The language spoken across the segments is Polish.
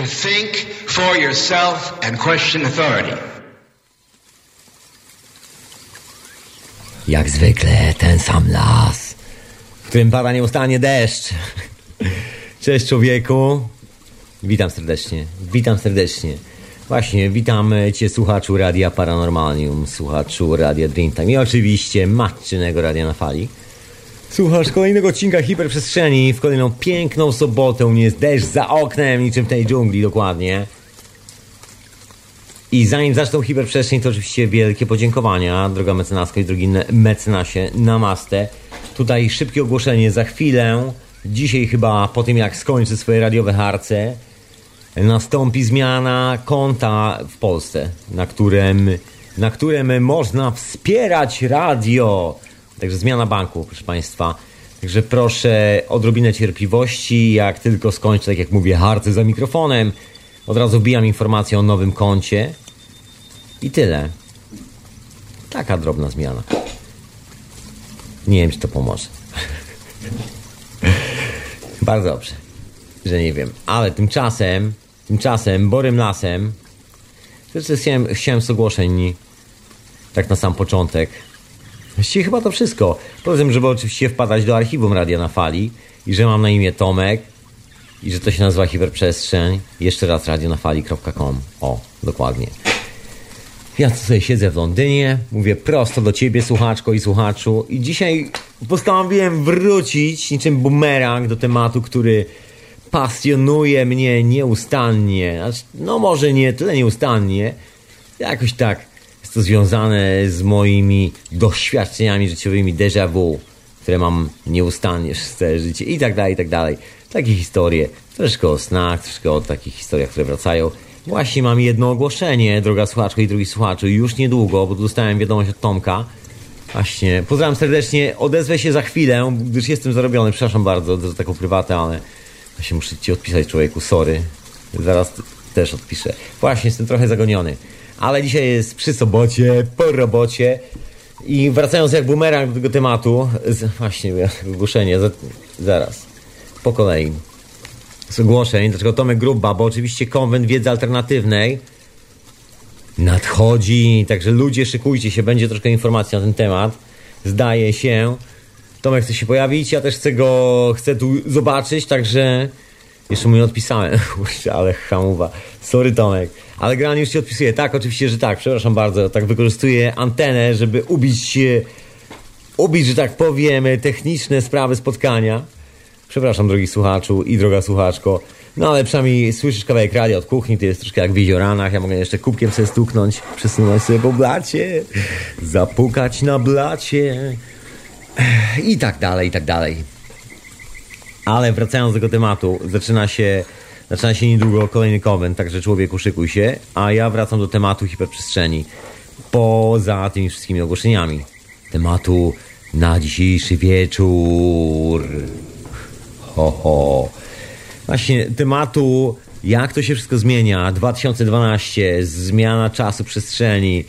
to think for yourself and question authority. Jak zwykle ten sam las, w którym pada nieustannie deszcz. Cześć człowieku. Witam serdecznie. Witam serdecznie. Właśnie, witam Cię słuchaczu Radia Paranormalium, słuchaczu Radia Dreamtime i oczywiście matczynego Radia na Fali. Słuchasz kolejnego odcinka Hiperprzestrzeni w kolejną piękną sobotę. U mnie jest deszcz za oknem, niczym w tej dżungli dokładnie. I zanim zaczną hiperprzestrzeń, to oczywiście wielkie podziękowania, droga mecenasko i drogi mecenasie, namaste. Tutaj szybkie ogłoszenie, za chwilę, dzisiaj chyba po tym jak skończę swoje radiowe harce, nastąpi zmiana konta w Polsce, na którym, na którym można wspierać radio. Także zmiana banku, proszę Państwa. Także proszę odrobinę cierpliwości. Jak tylko skończę, tak jak mówię, harce za mikrofonem, od razu wbijam informację o nowym koncie. I tyle. Taka drobna zmiana. Nie wiem, czy to pomoże. Bardzo dobrze, że nie wiem. Ale tymczasem, tymczasem, borym lasem, chciałem, chciałem z ogłoszeń, tak na sam początek. Właściwie chyba to wszystko. Tym, żeby oczywiście wpadać do archiwum Radia na Fali i że mam na imię Tomek i że to się nazywa Hiperprzestrzeń. Jeszcze raz radionafali.com. O, dokładnie. Ja sobie siedzę w Londynie, mówię prosto do ciebie, słuchaczko i słuchaczu, i dzisiaj postanowiłem wrócić niczym bumerang do tematu, który pasjonuje mnie nieustannie. Znaczy, no, może nie tyle nieustannie, jakoś tak jest to związane z moimi doświadczeniami życiowymi déjà vu, które mam nieustannie przez całe życie i tak dalej, i tak dalej. Takie historie, troszkę o snach, troszkę o takich historiach, które wracają. Właśnie mam jedno ogłoszenie, droga słuchaczko i drugi słuchaczu, już niedługo, bo dostałem wiadomość od Tomka. Właśnie, pozdrawiam serdecznie, odezwę się za chwilę, gdyż jestem zarobiony, przepraszam bardzo za taką prywatę, ale właśnie muszę ci odpisać człowieku, sorry. Zaraz też odpiszę. Właśnie, jestem trochę zagoniony. Ale dzisiaj jest przy sobocie, po robocie i wracając jak bumerang do tego tematu, właśnie ogłoszenie, zaraz, po kolei z ogłoszeń, dlaczego Tomek Gruba, bo oczywiście konwent wiedzy alternatywnej nadchodzi, także ludzie szykujcie się, będzie troszkę informacji na ten temat. Zdaje się. Tomek chce się pojawić, ja też chcę go, chcę tu zobaczyć, także jeszcze mu nie odpisałem, ale hamuwa. Sorry Tomek, ale Gran już ci odpisuje. Tak, oczywiście, że tak, przepraszam bardzo, tak wykorzystuję antenę, żeby ubić, ubić, że tak powiem, techniczne sprawy spotkania. Przepraszam, drogi słuchaczu i droga słuchaczko. No ale przynajmniej słyszysz kawałek radia od kuchni, to jest troszkę jak w wizioranach. Ja mogę jeszcze kubkiem sobie stuknąć, przesunąć sobie po blacie, zapukać na blacie i tak dalej, i tak dalej. Ale wracając do tego tematu, zaczyna się, zaczyna się niedługo kolejny konwent, także człowieku szykuj się, a ja wracam do tematu hiperprzestrzeni. Poza tymi wszystkimi ogłoszeniami. Tematu na dzisiejszy wieczór ho, ho. Właśnie tematu, jak to się wszystko zmienia, 2012, zmiana czasu, przestrzeni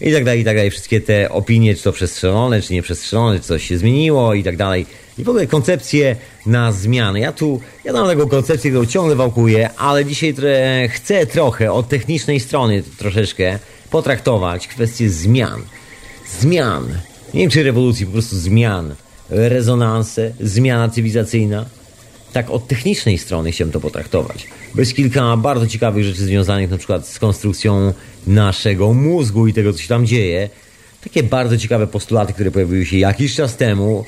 i tak dalej, i tak dalej. Wszystkie te opinie, czy to przestrzelone, czy nieprzestrzelone, czy coś się zmieniło i tak dalej. I w ogóle koncepcje na zmiany. Ja tu, ja mam taką koncepcję, którą ciągle wałkuję, ale dzisiaj tre, chcę trochę od technicznej strony troszeczkę potraktować kwestię zmian. Zmian. Nie wiem, czy rewolucji, po prostu zmian. Rezonanse, zmiana cywilizacyjna tak od technicznej strony chciałem to potraktować. Bez kilka bardzo ciekawych rzeczy związanych na przykład z konstrukcją naszego mózgu i tego, co się tam dzieje. Takie bardzo ciekawe postulaty, które pojawiły się jakiś czas temu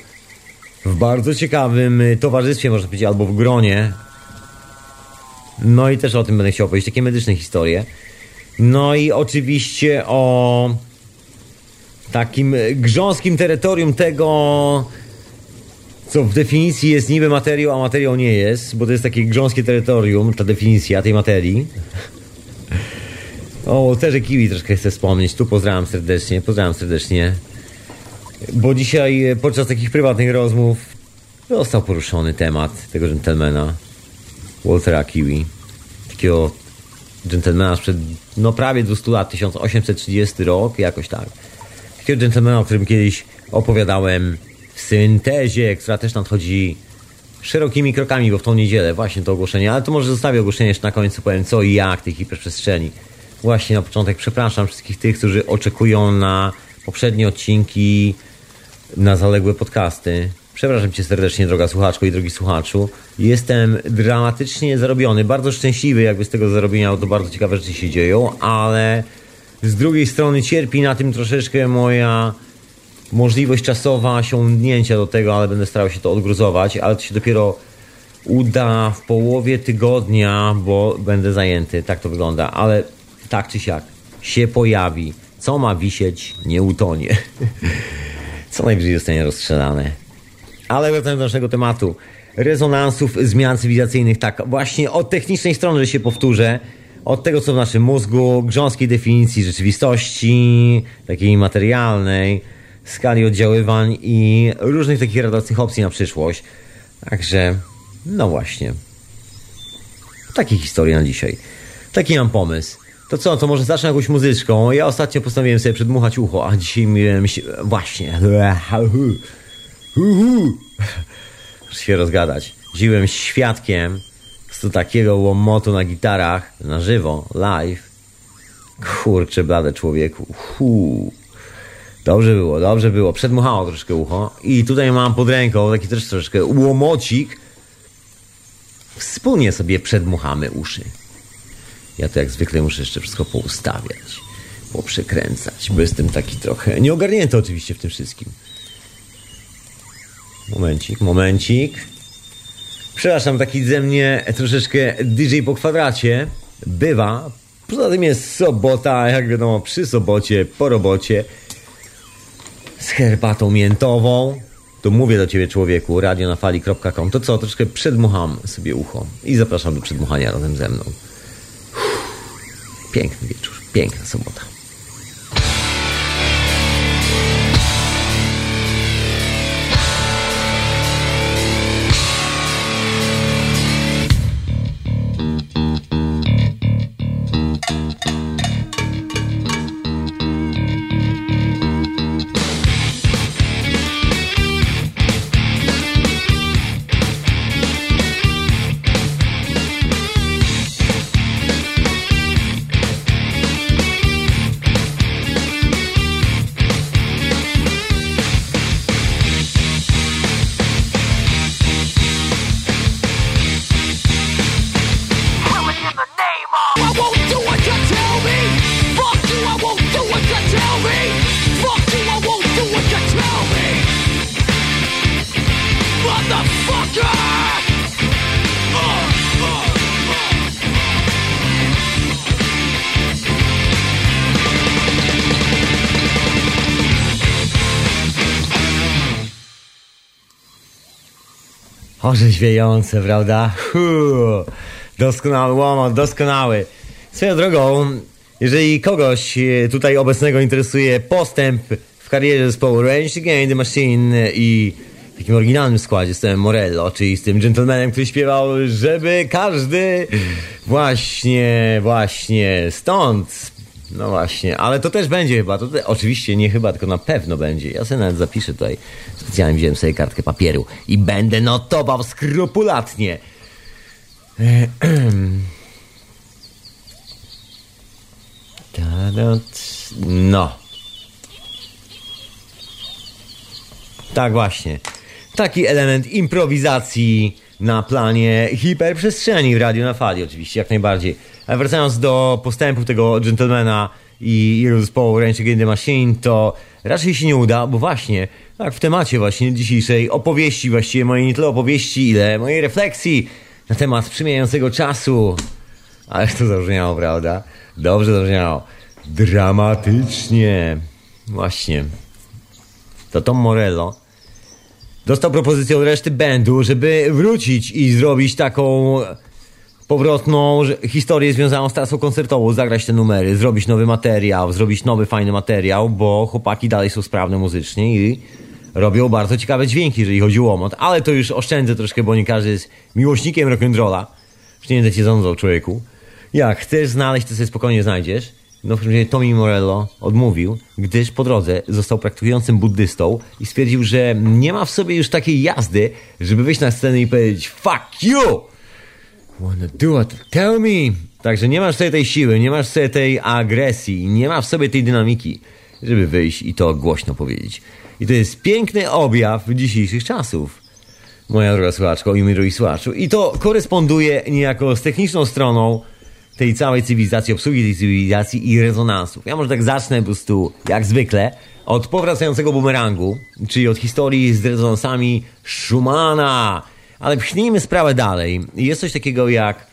w bardzo ciekawym towarzystwie, można powiedzieć, albo w gronie. No i też o tym będę chciał powiedzieć, takie medyczne historie. No i oczywiście o takim grząskim terytorium tego, co w definicji jest niby materiał, a materiał nie jest, bo to jest takie grząskie terytorium, ta definicja tej materii. O, też kiwi troszkę chcę wspomnieć. Tu pozdrawiam serdecznie, pozdrawiam serdecznie. Bo dzisiaj e, podczas takich prywatnych rozmów został poruszony temat tego gentlemana, Waltera Kiwi. Takiego gentlemana sprzed no prawie 200 lat, 1830 rok, jakoś tak. Takiego gentlemana, o którym kiedyś opowiadałem syntezie, która też nadchodzi szerokimi krokami, bo w tą niedzielę właśnie to ogłoszenie, ale to może zostawię ogłoszenie jeszcze na końcu, powiem co i jak tej hiperprzestrzeni. Właśnie na początek przepraszam wszystkich tych, którzy oczekują na poprzednie odcinki, na zaległe podcasty. Przepraszam cię serdecznie, droga słuchaczko i drogi słuchaczu. Jestem dramatycznie zarobiony, bardzo szczęśliwy jakby z tego zarobienia, to bardzo ciekawe rzeczy się dzieją, ale z drugiej strony cierpi na tym troszeczkę moja możliwość czasowa osiągnięcia do tego, ale będę starał się to odgruzować, ale to się dopiero uda w połowie tygodnia, bo będę zajęty, tak to wygląda, ale tak czy siak się pojawi. Co ma wisieć, nie utonie. Co najwyżej zostanie rozstrzelane. Ale wracając do naszego tematu. Rezonansów zmian cywilizacyjnych, tak, właśnie od technicznej strony, że się powtórzę, od tego, co w naszym mózgu, grząskiej definicji rzeczywistości, takiej materialnej, skali oddziaływań i różnych takich radosnych opcji na przyszłość. Także, no właśnie. Takie historie na dzisiaj. Taki mam pomysł. To co, to może zacznę jakąś muzyczką. Ja ostatnio postanowiłem sobie przedmuchać ucho, a dzisiaj miałem się... Właśnie. Muszę się rozgadać. Dziłem świadkiem z takiego łomotu na gitarach, na żywo, live. Kurczę blade człowieku. Huu. Dobrze było, dobrze było. Przedmuchało troszkę ucho. I tutaj mam pod ręką taki też troszeczkę łomocik. Wspólnie sobie przedmuchamy uszy. Ja to jak zwykle muszę jeszcze wszystko poustawiać, poprzekręcać, bo jestem taki trochę nieogarnięty oczywiście w tym wszystkim. Momencik, momencik. Przepraszam, taki ze mnie troszeczkę DJ po kwadracie. Bywa. Poza tym jest sobota, jak wiadomo, przy sobocie, po robocie. Z herbatą miętową. To mówię do ciebie, człowieku, radionafali.com. To co, troszkę przedmucham sobie ucho i zapraszam do przedmuchania razem ze mną. Piękny wieczór, piękna sobota. Orzeźwiające, prawda? Huu, doskonały łomot, doskonały. Swoją drogą, jeżeli kogoś e, tutaj obecnego interesuje postęp w karierze zespołu Range Against the Machine i w takim oryginalnym składzie z tym Morello, czyli z tym gentlemanem, który śpiewał, żeby każdy właśnie, właśnie stąd no właśnie, ale to też będzie chyba. To te, oczywiście nie chyba, tylko na pewno będzie. Ja sobie nawet zapiszę tutaj. Specjalnie wziąłem sobie kartkę papieru i będę notował skrupulatnie. No. Tak właśnie. Taki element improwizacji na planie hiperprzestrzeni w radiu na fali oczywiście, jak najbardziej. Wracając do postępu tego gentlemana i jego zespołu Range Against the Machine, to raczej się nie uda, bo właśnie, tak w temacie właśnie dzisiejszej opowieści, właściwie mojej nie tyle opowieści, ile mojej refleksji na temat przemijającego czasu. Ale to zabrzmiało, prawda? Dobrze zabrzmiało. Dramatycznie. Właśnie. To Tom Morello dostał propozycję od reszty bandu, żeby wrócić i zrobić taką powrotną historię związaną z trasą koncertową, zagrać te numery, zrobić nowy materiał, zrobić nowy, fajny materiał, bo chłopaki dalej są sprawne muzycznie i robią bardzo ciekawe dźwięki, jeżeli chodzi o łomot, ale to już oszczędzę troszkę, bo nie każdy jest miłośnikiem rock'n'rolla. Już nie będę cię ządzał, człowieku. Jak chcesz znaleźć, to sobie spokojnie znajdziesz. no w każdym razie Tommy Morello odmówił, gdyż po drodze został praktykującym buddystą i stwierdził, że nie ma w sobie już takiej jazdy, żeby wyjść na scenę i powiedzieć fuck you! Wanna do it, tell me! Także nie masz sobie tej siły, nie masz sobie tej agresji, nie ma w sobie tej dynamiki, żeby wyjść i to głośno powiedzieć. I to jest piękny objaw dzisiejszych czasów moja droga słuchaczko i mój drogi słuchaczu. I to koresponduje niejako z techniczną stroną tej całej cywilizacji, obsługi tej cywilizacji i rezonansów. Ja może tak zacznę po prostu, jak zwykle, od powracającego bumerangu, czyli od historii z rezonansami Schumana. Ale pchnijmy sprawę dalej. Jest coś takiego jak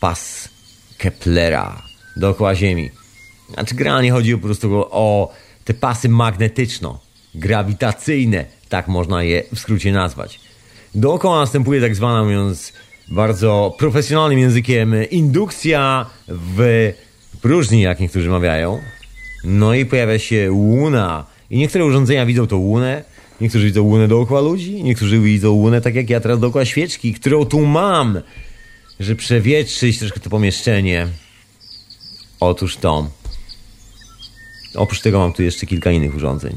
pas Keplera dookoła Ziemi. Znaczy, generalnie chodzi po prostu o te pasy magnetyczno-grawitacyjne, tak można je w skrócie nazwać. Dookoła następuje tak zwana, mówiąc bardzo profesjonalnym językiem, indukcja w próżni, jak niektórzy mawiają. No i pojawia się łuna. I niektóre urządzenia widzą tą łunę, niektórzy widzą łunę dookoła ludzi, niektórzy widzą łunę tak jak ja teraz dookoła świeczki, którą tu mam, że przewietrzyć troszkę to pomieszczenie. Otóż to. Oprócz tego mam tu jeszcze kilka innych urządzeń.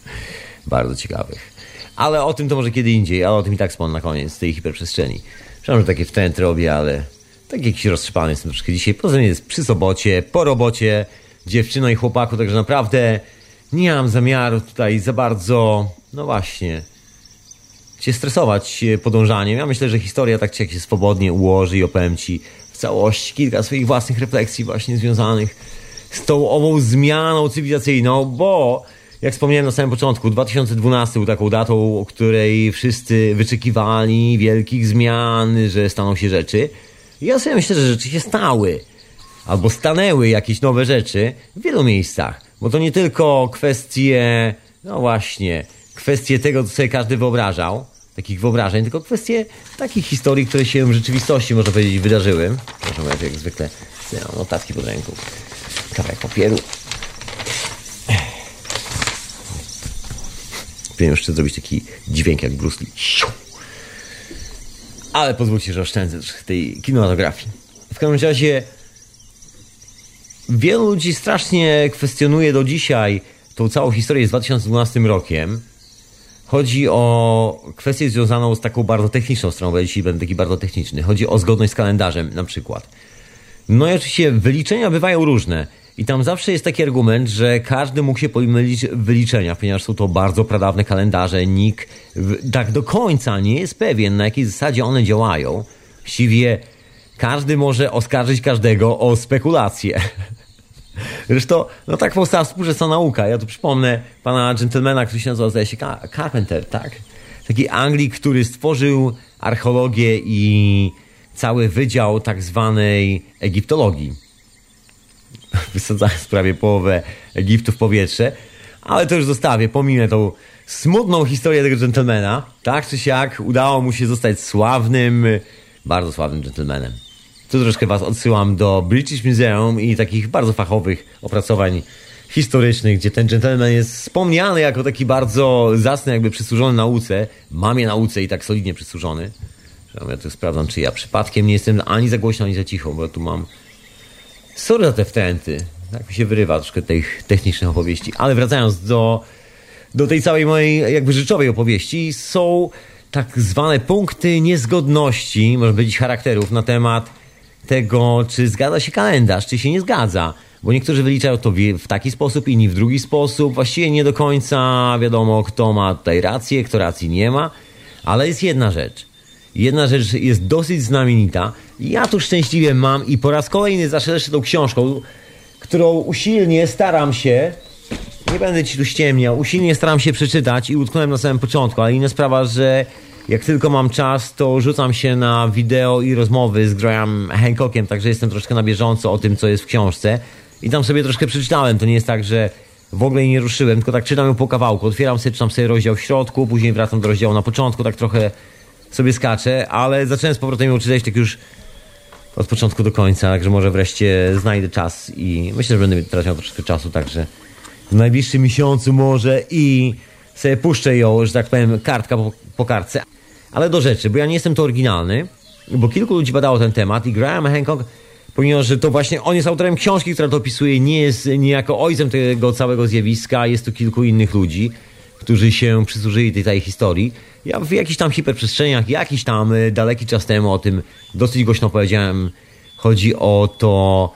Bardzo ciekawych. Ale o tym to może kiedy indziej, ale o tym i tak wspomnę na koniec tej hiperprzestrzeni. Przepraszam, że takie wtręt robię, ale tak jakiś roztrzepany jestem troszkę dzisiaj. Poza tym jest przy sobocie, po robocie, dziewczyno i chłopaku, także naprawdę nie mam zamiaru tutaj za bardzo, no właśnie, się stresować podążaniem. Ja myślę, że historia tak jak się swobodnie ułoży i opowiem Ci w całości kilka swoich własnych refleksji właśnie związanych z tą ową zmianą cywilizacyjną, bo jak wspomniałem na samym początku, 2012 był taką datą, o której wszyscy wyczekiwali wielkich zmian, że staną się rzeczy. I ja sobie myślę, że rzeczy się stały. Albo stanęły jakieś nowe rzeczy w wielu miejscach. Bo to nie tylko kwestie, no właśnie, kwestie tego, co sobie każdy wyobrażał, takich wyobrażeń, tylko kwestie takich historii, które się w rzeczywistości, można powiedzieć, wydarzyły. Proszę jak zwykle, mam notatki pod ręką. Kawałek papieru. Powinienem jeszcze zrobić taki dźwięk jak Bruce Lee. Ale pozwólcie, że oszczędzę tej kinematografii. W każdym razie wielu ludzi strasznie kwestionuje do dzisiaj tą całą historię z 2012 rokiem. Chodzi o kwestię związaną z taką bardzo techniczną stroną, bo ja dzisiaj będę taki bardzo techniczny. Chodzi o zgodność z kalendarzem na przykład. No i oczywiście wyliczenia bywają różne. I tam zawsze jest taki argument, że każdy mógł się pomylić w wyliczeniach, ponieważ są to bardzo pradawne kalendarze. Nikt tak do końca nie jest pewien, na jakiej zasadzie one działają. Właściwie każdy może oskarżyć każdego o spekulację. Zresztą, no tak powstała współczesna nauka. Ja tu przypomnę pana gentlemana, który się nazywał, zdaje się, Carpenter, tak? Taki Anglik, który stworzył archeologię i cały wydział tak zwanej egiptologii wysadzając prawie połowę Egiptu w powietrze. Ale to już zostawię, pominę tą smutną historię tego dżentelmena. Tak czy siak udało mu się zostać sławnym, bardzo sławnym dżentelmenem. Tu troszkę was odsyłam do British Museum i takich bardzo fachowych opracowań historycznych, gdzie ten gentleman jest wspomniany jako taki bardzo zasny, jakby przysłużony nauce, mamie nauce i tak solidnie przysłużony. Ja tu sprawdzam, czy ja przypadkiem nie jestem ani za głośno, ani za cicho, bo tu mam Sorry za te wtręty. Tak mi się wyrywa troszkę tych technicznych opowieści. Ale wracając do, do tej całej mojej jakby rzeczowej opowieści, są tak zwane punkty niezgodności, może być charakterów na temat tego, czy zgadza się kalendarz, czy się nie zgadza. Bo niektórzy wyliczają to w taki sposób, inni w drugi sposób. Właściwie nie do końca wiadomo, kto ma tutaj rację, kto racji nie ma. Ale jest jedna rzecz. Jedna rzecz jest dosyć znamienita. Ja tu szczęśliwie mam i po raz kolejny zaszerzę tą książką, którą usilnie staram się, nie będę ci tu ściemniał, usilnie staram się przeczytać i utknąłem na samym początku, ale inna sprawa, że jak tylko mam czas, to rzucam się na wideo i rozmowy z Graham Hancockiem, także jestem troszkę na bieżąco o tym, co jest w książce. I tam sobie troszkę przeczytałem. To nie jest tak, że w ogóle jej nie ruszyłem, tylko tak czytam ją po kawałku. Otwieram sobie, czytam sobie rozdział w środku, później wracam do rozdziału na początku, tak trochę sobie skaczę, ale zacząłem z powrotem ją czytać tak już od początku do końca, także może wreszcie znajdę czas i myślę, że będę teraz miał troszkę czasu, także w najbliższym miesiącu może i sobie puszczę ją, że tak powiem, kartka po, po kartce. Ale do rzeczy, bo ja nie jestem to oryginalny, bo kilku ludzi badało ten temat i Graham Hancock pomimo, że to właśnie on jest autorem książki, która to opisuje, nie jest niejako ojcem tego całego zjawiska, jest tu kilku innych ludzi, którzy się przysłużyli tej całej historii. Ja w jakichś tam hiperprzestrzeniach, jakiś tam y, daleki czas temu o tym dosyć głośno powiedziałem. Chodzi o to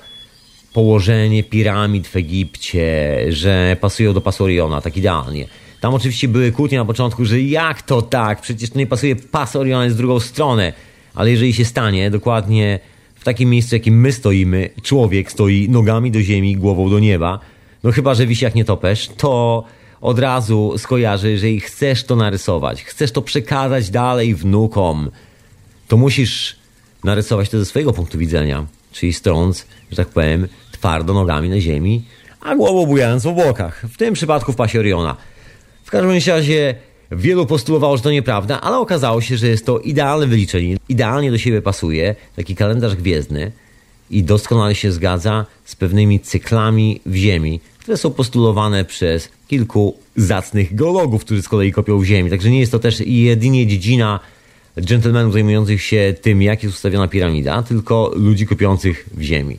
położenie piramid w Egipcie, że pasują do pasu Oriona, tak idealnie. Tam oczywiście były kłótnie na początku, że jak to tak, przecież to nie pasuje pas Oriona w drugą stronę. Ale jeżeli się stanie dokładnie w takim miejscu, jakim my stoimy, człowiek stoi nogami do ziemi, głową do nieba, no chyba, że wisi jak nie topesz, to od razu skojarzy, jeżeli chcesz to narysować, chcesz to przekazać dalej wnukom, to musisz narysować to ze swojego punktu widzenia, czyli stąd, że tak powiem, twardo nogami na ziemi, a głową bujając w obłokach. W tym przypadku w pasie Oriona. W każdym razie wielu postulowało, że to nieprawda, ale okazało się, że jest to idealne wyliczenie, idealnie do siebie pasuje, taki kalendarz gwiezdny i doskonale się zgadza z pewnymi cyklami w Ziemi, które są postulowane przez kilku zacnych geologów, którzy z kolei kopią w Ziemi. Także nie jest to też jedynie dziedzina dżentelmenów zajmujących się tym, jak jest ustawiona piramida, tylko ludzi kopiących w Ziemi.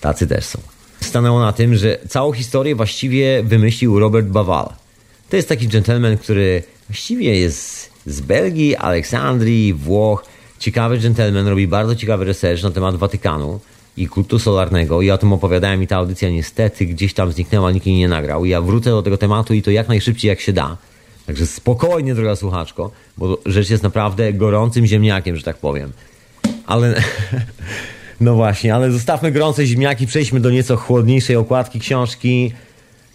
Tacy też są. Stanęło na tym, że całą historię właściwie wymyślił Robert Bawal. To jest taki gentleman, który właściwie jest z Belgii, Aleksandrii, Włoch. Ciekawy gentleman, robi bardzo ciekawy research na temat Watykanu i kultu solarnego. Ja o tym opowiadałem i ta audycja niestety gdzieś tam zniknęła, nikt jej nie nagrał. Ja wrócę do tego tematu i to jak najszybciej jak się da. Także spokojnie, droga słuchaczko, bo rzecz jest naprawdę gorącym ziemniakiem, że tak powiem. Ale... No właśnie, ale zostawmy gorące ziemniaki, przejdźmy do nieco chłodniejszej okładki książki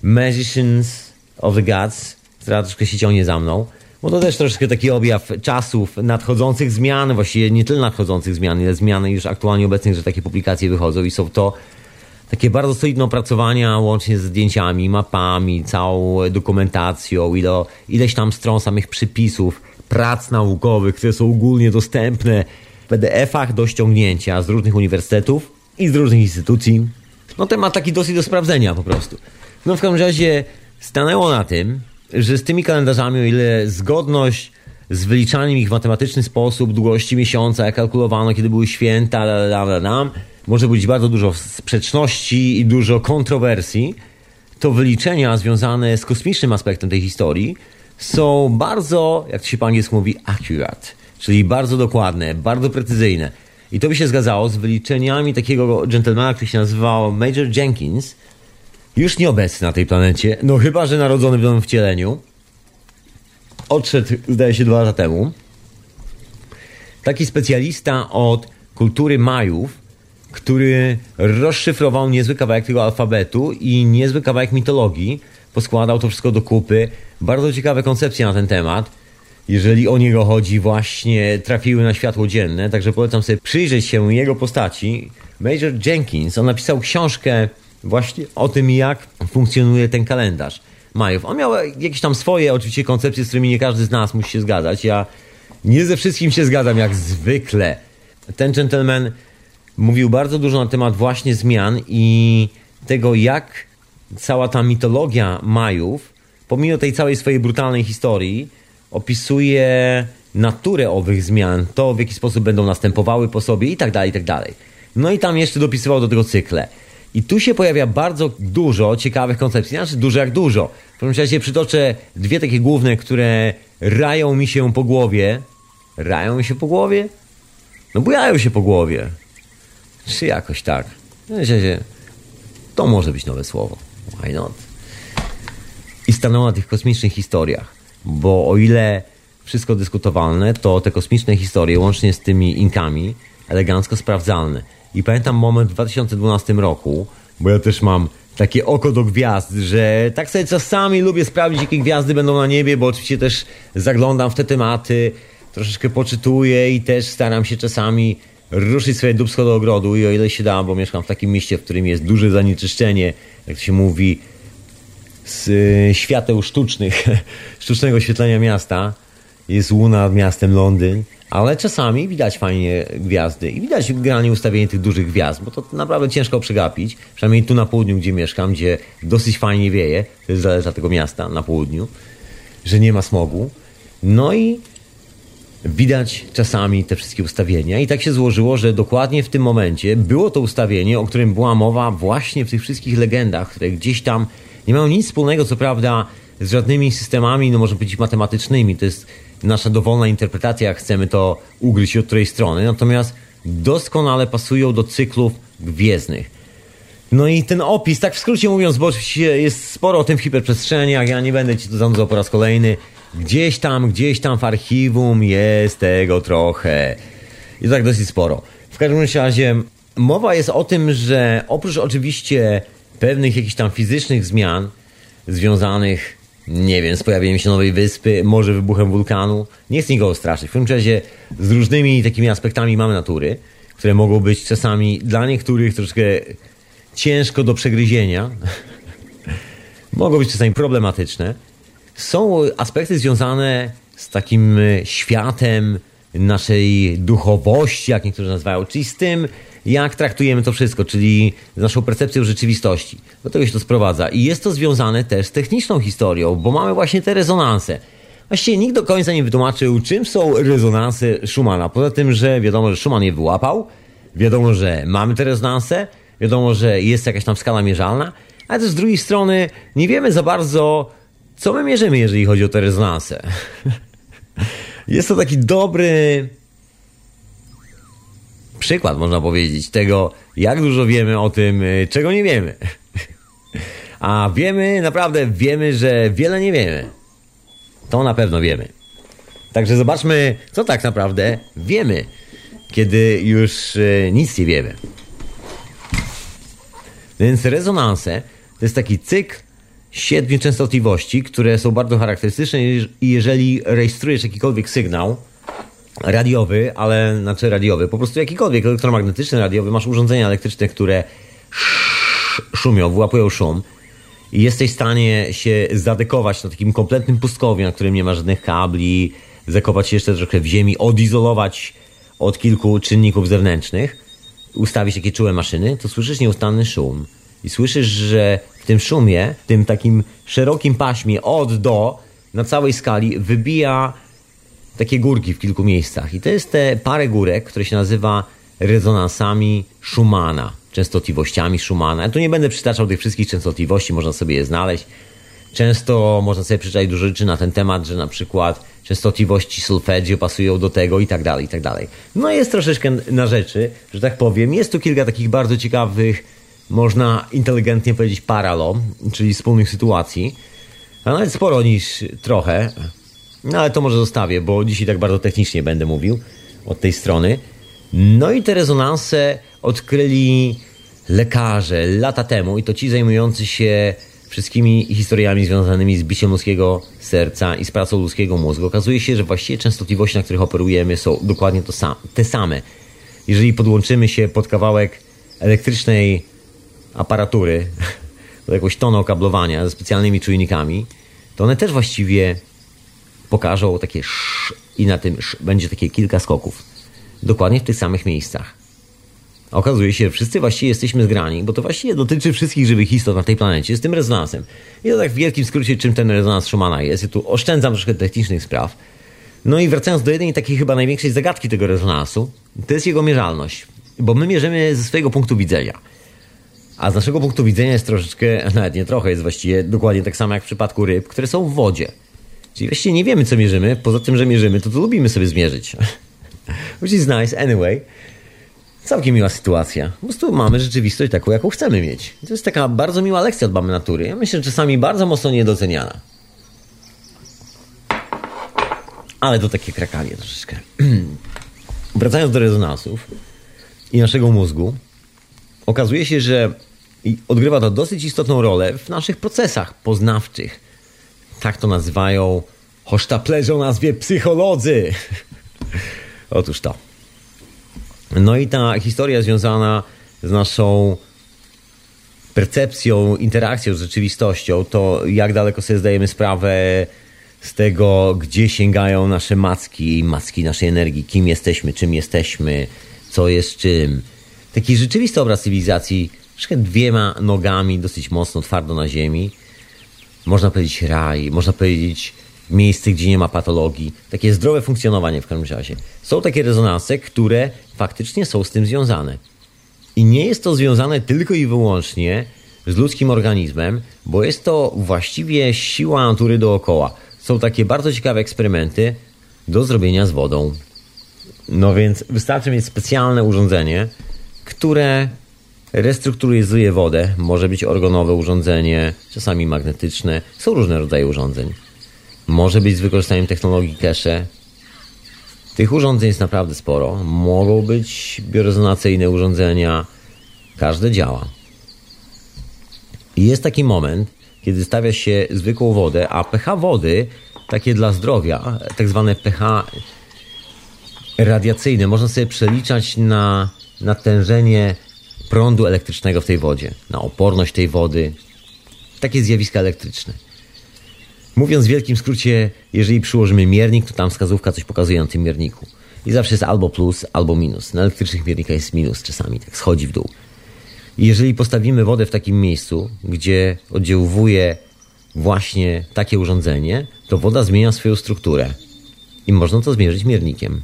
Magicians of the Gods, która troszkę się ciągnie za mną. Bo to też troszkę taki objaw czasów nadchodzących zmian, właściwie nie tyle nadchodzących zmian, ile zmian już aktualnie obecnych, że takie publikacje wychodzą i są to takie bardzo solidne opracowania, łącznie z zdjęciami, mapami, całą dokumentacją, ilo, ileś tam stron samych przypisów, prac naukowych, które są ogólnie dostępne PDF-ach do ściągnięcia z różnych uniwersytetów i z różnych instytucji. No temat taki dosyć do sprawdzenia po prostu. No w każdym razie stanęło na tym, że z tymi kalendarzami, o ile zgodność z wyliczaniem ich w matematyczny sposób, długości miesiąca, jak kalkulowano, kiedy były święta, la, la, la, la, może być bardzo dużo sprzeczności i dużo kontrowersji, to wyliczenia związane z kosmicznym aspektem tej historii są bardzo, jak to się po angielsku mówi, accurate, czyli bardzo dokładne, bardzo precyzyjne. I to by się zgadzało z wyliczeniami takiego gentlemana, który się nazywał Major Jenkins, już nieobecny na tej planecie, no chyba, że narodzony w nowym wcieleniu. Odszedł, zdaje się, dwa lata temu. Taki specjalista od kultury Majów, który rozszyfrował niezły kawałek tego alfabetu i niezły kawałek mitologii, poskładał to wszystko do kupy. Bardzo ciekawe koncepcje na ten temat. Jeżeli o niego chodzi, właśnie trafiły na światło dzienne, także polecam sobie przyjrzeć się jego postaci. Major Jenkins, on napisał książkę właśnie o tym, jak funkcjonuje ten kalendarz Majów. On miał jakieś tam swoje oczywiście koncepcje, z którymi nie każdy z nas musi się zgadzać. Ja nie ze wszystkim się zgadzam, jak zwykle. Ten gentleman mówił bardzo dużo na temat właśnie zmian i tego, jak cała ta mitologia Majów, pomimo tej całej swojej brutalnej historii, opisuje naturę owych zmian, to w jaki sposób będą następowały po sobie i tak dalej, i tak dalej. No i tam jeszcze dopisywał do tego cykle. I tu się pojawia bardzo dużo ciekawych koncepcji, znaczy dużo jak dużo. W każdym razie przytoczę dwie takie główne, które rają mi się po głowie. Rają mi się po głowie? No bujają się po głowie. Czy jakoś tak. To może być nowe słowo. Why not? I stanęło na tych kosmicznych historiach. Bo o ile wszystko dyskutowalne, to te kosmiczne historie, łącznie z tymi inkami, elegancko sprawdzalne. I pamiętam moment w 2012 roku, bo ja też mam takie oko do gwiazd, że tak sobie czasami lubię sprawdzić, jakie gwiazdy będą na niebie, bo oczywiście też zaglądam w te tematy, troszeczkę poczytuję i też staram się czasami ruszyć swoje dubsko do ogrodu i o ile się da, bo mieszkam w takim mieście, w którym jest duże zanieczyszczenie, jak to się mówi, z świateł sztucznych, sztucznego oświetlenia miasta. Jest łuna nad miastem Londyn, ale czasami widać fajnie gwiazdy i widać generalnie ustawienie tych dużych gwiazd, bo to naprawdę ciężko przegapić. Przynajmniej tu na południu, gdzie mieszkam, gdzie dosyć fajnie wieje, to jest zależy od tego miasta na południu, że nie ma smogu. No i widać czasami te wszystkie ustawienia. I tak się złożyło, że dokładnie w tym momencie było to ustawienie, o którym była mowa właśnie w tych wszystkich legendach, które gdzieś tam nie mają nic wspólnego, co prawda, z żadnymi systemami, no może być matematycznymi. To jest nasza dowolna interpretacja, jak chcemy to ugryźć od której strony. Natomiast doskonale pasują do cyklów gwiezdnych. No i ten opis, tak w skrócie mówiąc, bo oczywiście jest sporo o tym w hiperprzestrzeniach, ja nie będę ci to zanudzał po raz kolejny. Gdzieś tam, gdzieś tam w archiwum jest tego trochę. I tak dosyć sporo. W każdym razie mowa jest o tym, że oprócz oczywiście pewnych jakichś tam fizycznych zmian związanych, nie wiem, z pojawieniem się nowej wyspy, może wybuchem wulkanu, nie chcę nikogo straszyć. W tym razie z różnymi takimi aspektami mamy natury, które mogą być czasami dla niektórych troszkę ciężko do przegryzienia, mogą być czasami problematyczne. Są aspekty związane z takim światem naszej duchowości, jak niektórzy nazywają, czyli z tym, jak traktujemy to wszystko, czyli naszą percepcją rzeczywistości. Do tego się to sprowadza. I jest to związane też z techniczną historią, bo mamy właśnie te rezonanse. Właściwie nikt do końca nie wytłumaczył, czym są rezonanse Schumana. Poza tym, że wiadomo, że Schumann je wyłapał, wiadomo, że mamy te rezonanse, wiadomo, że jest jakaś tam skala mierzalna, ale też z drugiej strony nie wiemy za bardzo, co my mierzymy, jeżeli chodzi o te rezonanse. Jest to taki dobry przykład, można powiedzieć, tego, jak dużo wiemy o tym, y, czego nie wiemy. A wiemy, naprawdę wiemy, że wiele nie wiemy. To na pewno wiemy. Także zobaczmy, co tak naprawdę wiemy, kiedy już y, nic nie wiemy. Więc rezonanse to jest taki cykl siedmiu częstotliwości, które są bardzo charakterystyczne i jeżeli rejestrujesz jakikolwiek sygnał radiowy, ale znaczy radiowy, po prostu jakikolwiek elektromagnetyczny, radiowy, masz urządzenia elektryczne, które szumią, wyłapują szum i jesteś w stanie się zadekować na takim kompletnym pustkowiu, na którym nie ma żadnych kabli, zakować się jeszcze trochę w ziemi, odizolować od kilku czynników zewnętrznych, ustawić takie czułe maszyny, to słyszysz nieustanny szum. I słyszysz, że w tym szumie, w tym takim szerokim paśmie od do, na całej skali wybija takie górki w kilku miejscach. I to jest te parę górek, które się nazywa rezonansami Schumana, częstotliwościami Schumana. Ja tu nie będę przytaczał tych wszystkich częstotliwości, można sobie je znaleźć. Często można sobie przeczytać dużo rzeczy na ten temat, że na przykład częstotliwości solfeggio pasują do tego i tak dalej, i tak dalej. No jest troszeczkę na rzeczy, że tak powiem. Jest tu kilka takich bardzo ciekawych, można inteligentnie powiedzieć paralo, czyli wspólnych sytuacji. A nawet sporo niż trochę. No ale to może zostawię, bo dzisiaj tak bardzo technicznie będę mówił od tej strony. No i te rezonanse odkryli lekarze lata temu i to ci zajmujący się wszystkimi historiami związanymi z biciem ludzkiego serca i z pracą ludzkiego mózgu. Okazuje się, że właściwie częstotliwości, na których operujemy są dokładnie to sam, te same. Jeżeli podłączymy się pod kawałek elektrycznej aparatury do jakiegoś tonu okablowania ze specjalnymi czujnikami, to one też właściwie pokażą takie sz i na tym sz będzie takie kilka skoków. Dokładnie w tych samych miejscach. Okazuje się, że wszyscy właściwie jesteśmy zgrani, bo to właściwie dotyczy wszystkich żywych istot na tej planecie z tym rezonansem. I to tak w wielkim skrócie, czym ten rezonans Schumana jest. Ja tu oszczędzam troszkę technicznych spraw. No i wracając do jednej takiej chyba największej zagadki tego rezonansu, to jest jego mierzalność. Bo my mierzymy ze swojego punktu widzenia. A z naszego punktu widzenia jest troszeczkę, nawet nie trochę, jest właściwie dokładnie tak samo jak w przypadku ryb, które są w wodzie. Czyli właściwie nie wiemy, co mierzymy, poza tym, że mierzymy, to to lubimy sobie zmierzyć. Which is nice, anyway. Całkiem miła sytuacja. Po prostu mamy rzeczywistość taką, jaką chcemy mieć. To jest taka bardzo miła lekcja od mamy natury. Ja myślę, że czasami bardzo mocno niedoceniana. Ale to takie krakanie troszeczkę. Wracając do rezonansów i naszego mózgu, okazuje się, że odgrywa to dosyć istotną rolę w naszych procesach poznawczych. Tak to nazywają hosztaplerzy nazwie psycholodzy. Otóż to. No i ta historia związana z naszą percepcją, interakcją z rzeczywistością, to jak daleko sobie zdajemy sprawę z tego, gdzie sięgają nasze macki, macki naszej energii, kim jesteśmy, czym jesteśmy, co jest czym. Taki rzeczywisty obraz cywilizacji, troszkę dwiema nogami, dosyć mocno, twardo na ziemi. Można powiedzieć raj, można powiedzieć miejsce, gdzie nie ma patologii. Takie zdrowe funkcjonowanie w każdym razie. Są takie rezonanse, które faktycznie są z tym związane. I nie jest to związane tylko i wyłącznie z ludzkim organizmem, bo jest to właściwie siła natury dookoła. Są takie bardzo ciekawe eksperymenty do zrobienia z wodą. No więc wystarczy mieć specjalne urządzenie, które restrukturyzuje wodę. Może być organowe urządzenie, czasami magnetyczne. Są różne rodzaje urządzeń. Może być z wykorzystaniem technologii cache. Tych urządzeń jest naprawdę sporo. Mogą być biorezonacyjne urządzenia. Każde działa. I jest taki moment, kiedy stawia się zwykłą wodę, a pH wody, takie dla zdrowia, tak zwane pH radiacyjne, można sobie przeliczać na natężenie prądu elektrycznego w tej wodzie, na oporność tej wody. Takie zjawiska elektryczne. Mówiąc w wielkim skrócie, jeżeli przyłożymy miernik, to tam wskazówka coś pokazuje na tym mierniku. I zawsze jest albo plus, albo minus. Na elektrycznych miernikach jest minus czasami, tak schodzi w dół. I jeżeli postawimy wodę w takim miejscu, gdzie oddziałuje właśnie takie urządzenie, to woda zmienia swoją strukturę. I można to zmierzyć miernikiem.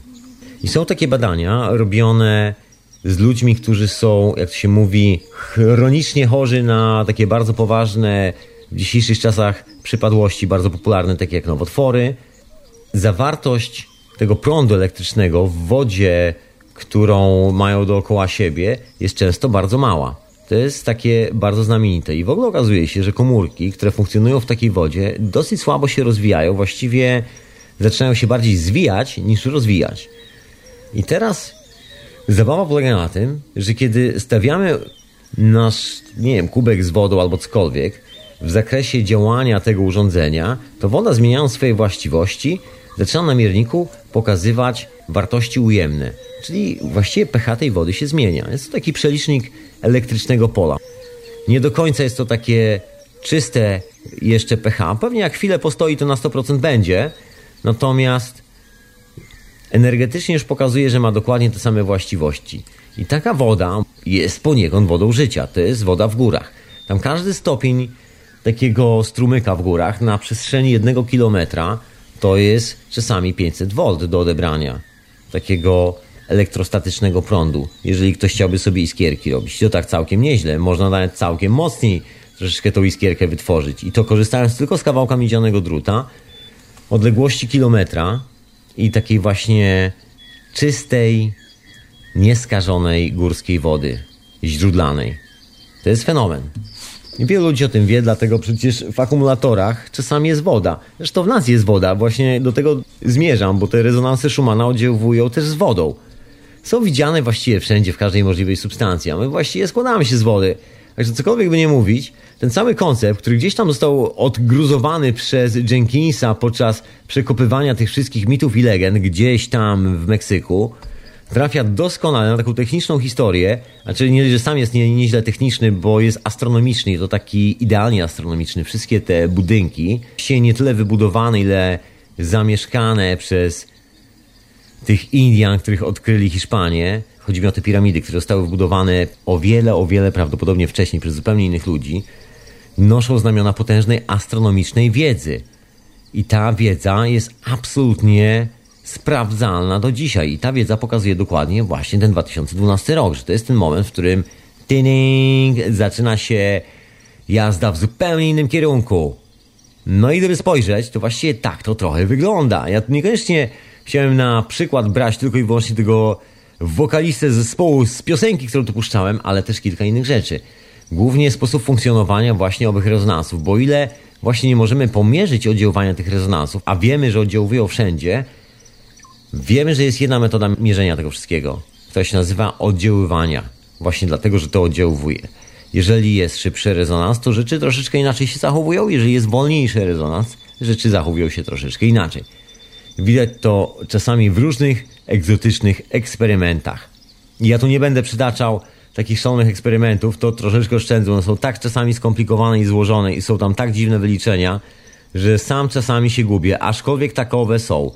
I są takie badania robione z ludźmi, którzy są, jak to się mówi, chronicznie chorzy na takie bardzo poważne w dzisiejszych czasach przypadłości, bardzo popularne, takie jak nowotwory. Zawartość tego prądu elektrycznego w wodzie, którą mają dookoła siebie, jest często bardzo mała. To jest takie bardzo znamienite. I w ogóle okazuje się, że komórki, które funkcjonują w takiej wodzie, dosyć słabo się rozwijają, właściwie zaczynają się bardziej zwijać niż rozwijać. I teraz zabawa polega na tym, że kiedy stawiamy nasz, nie wiem, kubek z wodą albo cokolwiek w zakresie działania tego urządzenia, to woda zmieniając swoje właściwości zaczyna na mierniku pokazywać wartości ujemne. Czyli właściwie pH tej wody się zmienia. Jest to taki przelicznik elektrycznego pola. Nie do końca jest to takie czyste jeszcze pH. Pewnie jak chwilę postoi, to na 100% będzie. Natomiast energetycznie już pokazuje, że ma dokładnie te same właściwości. I taka woda jest poniekąd wodą życia. To jest woda w górach. Tam każdy stopień takiego strumyka w górach na przestrzeni jednego kilometra to jest czasami 500 V do odebrania. Takiego elektrostatycznego prądu. Jeżeli ktoś chciałby sobie iskierki robić, to tak całkiem nieźle. Można nawet całkiem mocniej troszeczkę tą iskierkę wytworzyć. I to korzystając tylko z kawałka miedzianego druta, odległości kilometra i takiej właśnie czystej, nieskażonej górskiej wody, źródlanej. To jest fenomen. Wielu ludzi o tym wie, dlatego przecież w akumulatorach czasami jest woda. Zresztą w nas jest woda, właśnie do tego zmierzam, bo te rezonanse Schumana oddziałują też z wodą są widziane właściwie wszędzie, w każdej możliwej substancji, a my właściwie składamy się z wody. Także cokolwiek by nie mówić, ten cały koncept, który gdzieś tam został odgruzowany przez Jenkinsa podczas przekopywania tych wszystkich mitów i legend gdzieś tam w Meksyku, trafia doskonale na taką techniczną historię, znaczy nie, że sam jest nie, nieźle techniczny, bo jest astronomiczny, to taki idealnie astronomiczny. Wszystkie te budynki, się nie tyle wybudowane, ile zamieszkane przez tych Indian, których odkryli Hiszpanie. Chodzi mi o te piramidy, które zostały wbudowane o wiele, o wiele prawdopodobnie wcześniej przez zupełnie innych ludzi. Noszą znamiona potężnej astronomicznej wiedzy. I ta wiedza jest absolutnie sprawdzalna do dzisiaj. I ta wiedza pokazuje dokładnie właśnie ten 2012 rok, że to jest ten moment, w którym tyning, zaczyna się jazda w zupełnie innym kierunku. No i gdyby spojrzeć, to właściwie tak to trochę wygląda. Ja tu niekoniecznie Chciałem na przykład brać tylko i wyłącznie tego wokalistę zespołu z piosenki, którą tu puszczałem, ale też kilka innych rzeczy. Głównie sposób funkcjonowania właśnie owych rezonansów, bo ile właśnie nie możemy pomierzyć oddziaływania tych rezonansów, a wiemy, że oddziałują wszędzie, wiemy, że jest jedna metoda mierzenia tego wszystkiego, która się nazywa oddziaływania. Właśnie dlatego, że to oddziałuje. Jeżeli jest szybszy rezonans, to rzeczy troszeczkę inaczej się zachowują. Jeżeli jest wolniejszy rezonans, rzeczy zachowują się troszeczkę inaczej. Widać to czasami w różnych egzotycznych eksperymentach. Ja tu nie będę przytaczał takich szalonych eksperymentów, to troszeczkę oszczędzą. One są tak czasami skomplikowane i złożone i są tam tak dziwne wyliczenia, że sam czasami się gubię, aczkolwiek takowe są.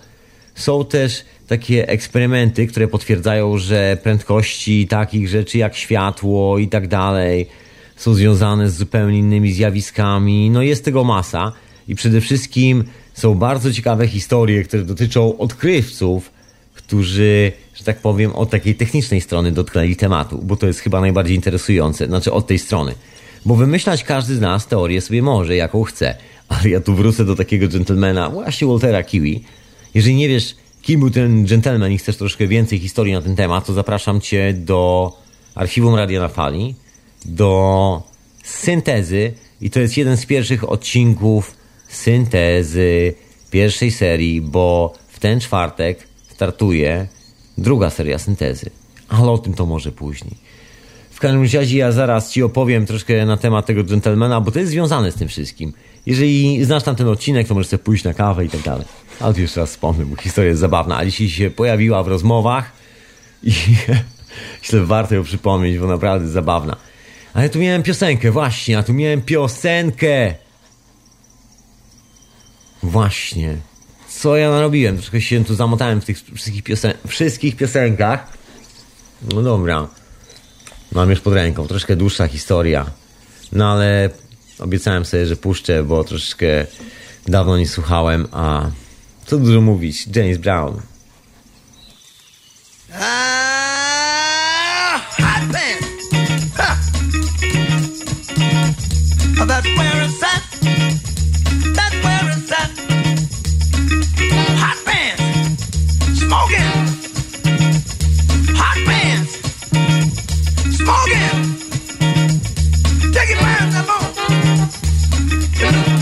Są też takie eksperymenty, które potwierdzają, że prędkości takich rzeczy jak światło i tak dalej są związane z zupełnie innymi zjawiskami. No jest tego masa i przede wszystkim są bardzo ciekawe historie, które dotyczą odkrywców, którzy, że tak powiem, od takiej technicznej strony dotknęli tematu, bo to jest chyba najbardziej interesujące, znaczy od tej strony. Bo wymyślać każdy z nas teorię sobie może, jaką chce. Ale ja tu wrócę do takiego gentlemana, właśnie Waltera Kiwi. Jeżeli nie wiesz, kim był ten gentleman i chcesz troszkę więcej historii na ten temat, to zapraszam cię do archiwum Radia na Fali, do syntezy i to jest jeden z pierwszych odcinków syntezy pierwszej serii, bo w ten czwartek startuje druga seria syntezy. Ale o tym to może później. W każdym razie ja zaraz Ci opowiem troszkę na temat tego gentlemana, bo to jest związane z tym wszystkim. Jeżeli znasz tam ten odcinek, to możesz sobie pójść na kawę i tak dalej. Ale tu jeszcze raz wspomnę, bo historia jest zabawna, a dzisiaj się pojawiła w rozmowach i myślę, warto ją przypomnieć, bo naprawdę zabawna. Ale tu miałem piosenkę, właśnie, a tu miałem piosenkę. Właśnie. Co ja narobiłem? Troszkę się tu zamotałem w tych wszystkich, piosen wszystkich piosenkach. No dobra. Mam już pod ręką. Troszkę dłuższa historia. No ale obiecałem sobie, że puszczę, bo troszeczkę dawno nie słuchałem, a co dużo mówić. James Brown. Ah,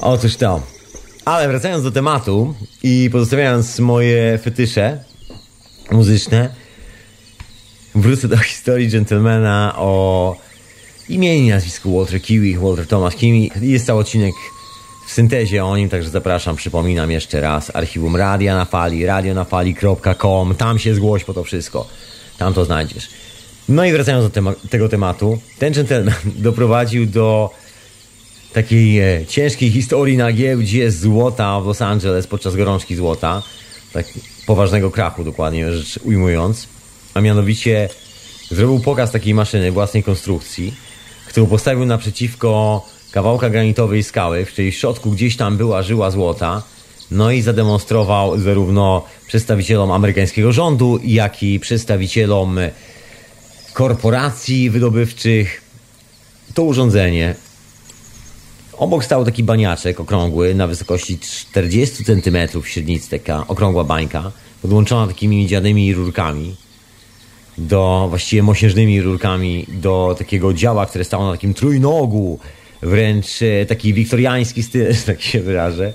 Otóż to. Ale wracając do tematu i pozostawiając moje fetysze muzyczne, wrócę do historii gentlemana o imieniu i nazwisku Walter Kiwi, Walter Thomas Kiwi. Jest cały odcinek w syntezie o nim, także zapraszam, przypominam jeszcze raz, archiwum Radia na Fali, radionafali.com, tam się zgłoś po to wszystko, tam to znajdziesz. No i wracając do tema tego tematu, ten gentleman doprowadził do takiej e, ciężkiej historii na giełdzie złota w Los Angeles podczas gorączki złota, tak poważnego krachu dokładnie rzecz ujmując, a mianowicie zrobił pokaz takiej maszyny własnej konstrukcji, którą postawił naprzeciwko kawałka granitowej skały, w której środku gdzieś tam była żyła złota, no i zademonstrował zarówno przedstawicielom amerykańskiego rządu, jak i przedstawicielom korporacji wydobywczych. To urządzenie. Obok stał taki baniaczek okrągły na wysokości 40 cm średnicy, taka okrągła bańka, podłączona takimi miedzianymi rurkami do, właściwie mosiężnymi rurkami do takiego działa, które stało na takim trójnogu, wręcz e, taki wiktoriański styl, że tak się wyrażę.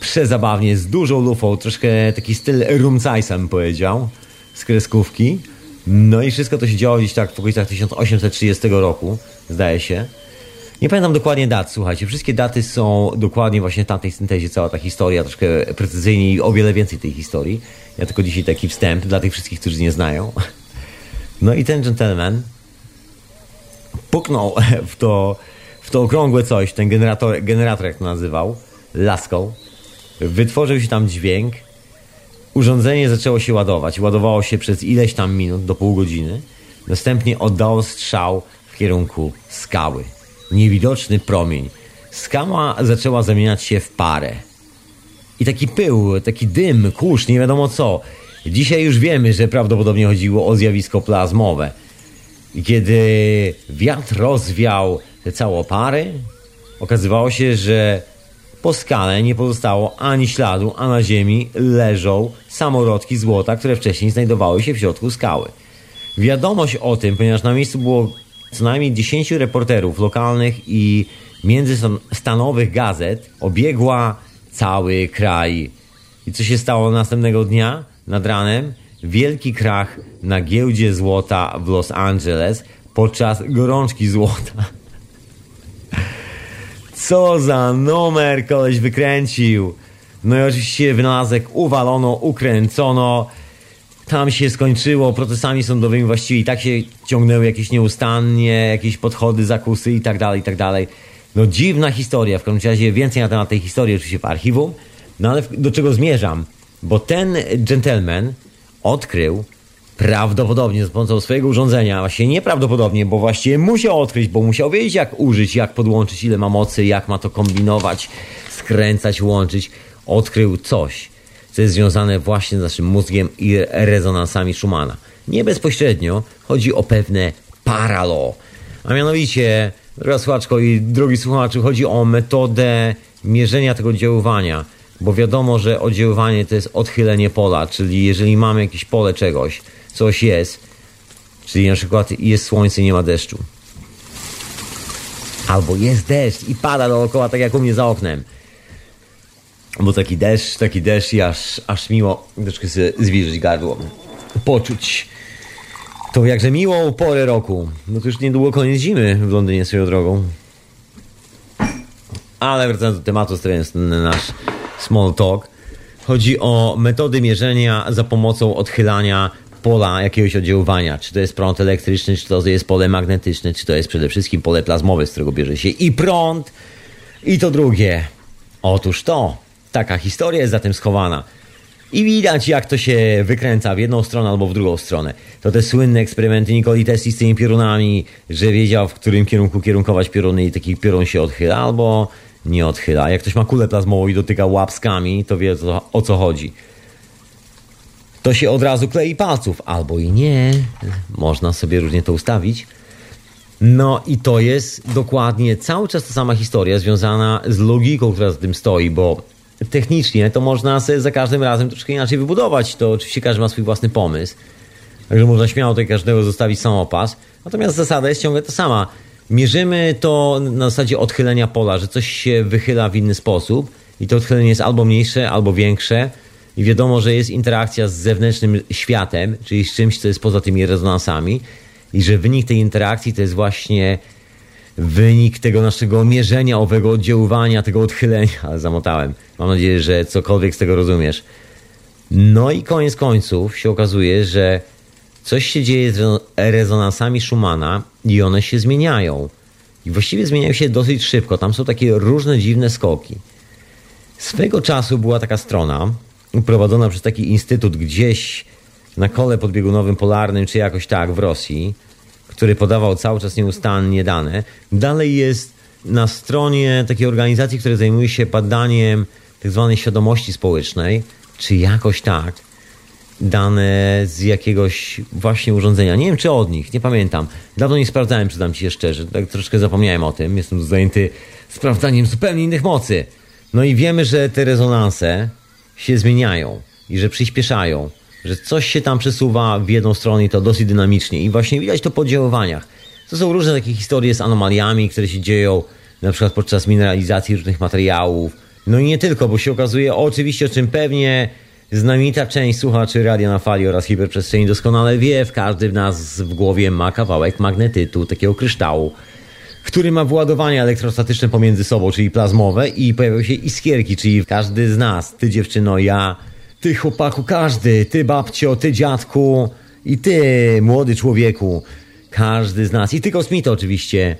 Przezabawnie, z dużą lufą, troszkę taki styl rumcajsa bym powiedział, z kreskówki. No i wszystko to się działo gdzieś tak w okolicach 1830 roku, zdaje się. Nie pamiętam dokładnie dat, słuchajcie. Wszystkie daty są dokładnie właśnie w tamtej syntezie, cała ta historia, troszkę precyzyjniej, o wiele więcej tej historii. Ja tylko dzisiaj taki wstęp dla tych wszystkich, którzy nie znają. No i ten gentleman puknął w to, w to okrągłe coś, ten generator, generator jak to nazywał, laską. Wytworzył się tam dźwięk. Urządzenie zaczęło się ładować. Ładowało się przez ileś tam minut, do pół godziny. Następnie oddało strzał w kierunku skały. Niewidoczny promień. Skała zaczęła zamieniać się w parę. I taki pył, taki dym, kurz, nie wiadomo co. Dzisiaj już wiemy, że prawdopodobnie chodziło o zjawisko plazmowe. Kiedy wiatr rozwiał te całopary, okazywało się, że po skale nie pozostało ani śladu, a na ziemi leżą samorodki złota, które wcześniej znajdowały się w środku skały. Wiadomość o tym, ponieważ na miejscu było co najmniej 10 reporterów lokalnych i międzystanowych gazet, obiegła cały kraj. I co się stało następnego dnia? Nad ranem wielki krach na giełdzie złota w Los Angeles podczas gorączki złota. Co za numer koleś wykręcił. No i oczywiście wynalazek uwalono, ukręcono. Tam się skończyło procesami sądowymi właściwie i tak się ciągnęły jakieś nieustannie, jakieś podchody, zakusy i tak dalej, i tak dalej. No dziwna historia, w każdym razie więcej na temat tej historii oczywiście w archiwum. No ale do czego zmierzam? Bo ten gentleman odkrył prawdopodobnie za pomocą swojego urządzenia, właśnie nieprawdopodobnie, bo właściwie musiał odkryć, bo musiał wiedzieć jak użyć, jak podłączyć, ile ma mocy, jak ma to kombinować, skręcać, łączyć. Odkrył coś, co jest związane właśnie z naszym mózgiem i rezonansami Schumana. Nie bezpośrednio chodzi o pewne paralo, a mianowicie, droga słuchaczko i drogi słuchaczu, chodzi o metodę mierzenia tego oddziaływania, bo wiadomo, że oddziaływanie to jest odchylenie pola, czyli jeżeli mamy jakieś pole czegoś, coś jest, czyli na przykład jest słońce, nie ma deszczu. Albo jest deszcz i pada dookoła, tak jak u mnie za oknem. Bo taki deszcz, taki deszcz i aż, aż miło troszkę sobie zwilżyć gardło. Poczuć tą jakże miłą porę roku. No to już niedługo koniec zimy w Londynie swoją drogą. Ale wracając do tematu, stawiając ten nasz small talk. Chodzi o metody mierzenia za pomocą odchylania pola jakiegoś oddziaływania. Czy to jest prąd elektryczny, czy to jest pole magnetyczne, czy to jest przede wszystkim pole plazmowe, z którego bierze się i prąd, i to drugie. Otóż to, taka historia jest za tym schowana. I widać, jak to się wykręca w jedną stronę albo w drugą stronę. To te słynne eksperymenty Nikoli Tesli z tymi piorunami, że wiedział, w którym kierunku kierunkować pioruny i taki piorun się odchyla, albo nie odchyla. Jak ktoś ma kulę plazmową i dotyka łapskami, to wie o co chodzi. To się od razu klei palców, albo i nie. Można sobie różnie to ustawić. No i to jest dokładnie cały czas ta sama historia związana z logiką, która za tym stoi, bo technicznie to można sobie za każdym razem troszkę inaczej wybudować. To oczywiście każdy ma swój własny pomysł. Także można śmiało tutaj każdego zostawić samopas. Natomiast zasada jest ciągle ta sama. Mierzymy to na zasadzie odchylenia pola, że coś się wychyla w inny sposób i to odchylenie jest albo mniejsze, albo większe i wiadomo, że jest interakcja z zewnętrznym światem, czyli z czymś, co jest poza tymi rezonansami i że wynik tej interakcji to jest właśnie wynik tego naszego mierzenia, owego oddziaływania, tego odchylenia, ale zamotałem. Mam nadzieję, że cokolwiek z tego rozumiesz. No i koniec końców się okazuje, że coś się dzieje z rezonansami Schumana i one się zmieniają. I właściwie zmieniają się dosyć szybko. Tam są takie różne dziwne skoki. Swego czasu była taka strona prowadzona przez taki instytut gdzieś na kole podbiegunowym polarnym, czy jakoś tak w Rosji, który podawał cały czas nieustannie dane. Dalej jest na stronie takiej organizacji, która zajmuje się badaniem tak zwanej świadomości społecznej, czy jakoś tak dane z jakiegoś właśnie urządzenia. Nie wiem, czy od nich, nie pamiętam. Dawno nie sprawdzałem, przydam ci się szczerze. Tak troszkę zapomniałem o tym. Jestem zajęty sprawdzaniem zupełnie innych mocy. No i wiemy, że te rezonanse się zmieniają i że przyspieszają, że coś się tam przesuwa w jedną stronę i to dosyć dynamicznie. I właśnie widać to po działaniach. To są różne takie historie z anomaliami, które się dzieją na przykład podczas mineralizacji różnych materiałów. No i nie tylko, bo się okazuje, oczywiście, o czym pewnie Znamita część słuchaczy Radia na Fali oraz Hiperprzestrzeni doskonale wie, w każdy w nas w głowie ma kawałek magnetytu, takiego kryształu, który ma władowania elektrostatyczne pomiędzy sobą, czyli plazmowe i pojawiają się iskierki, czyli każdy z nas, ty dziewczyno, ja, ty chłopaku, każdy, ty babcio, ty dziadku i ty młody człowieku, każdy z nas i ty kosmito oczywiście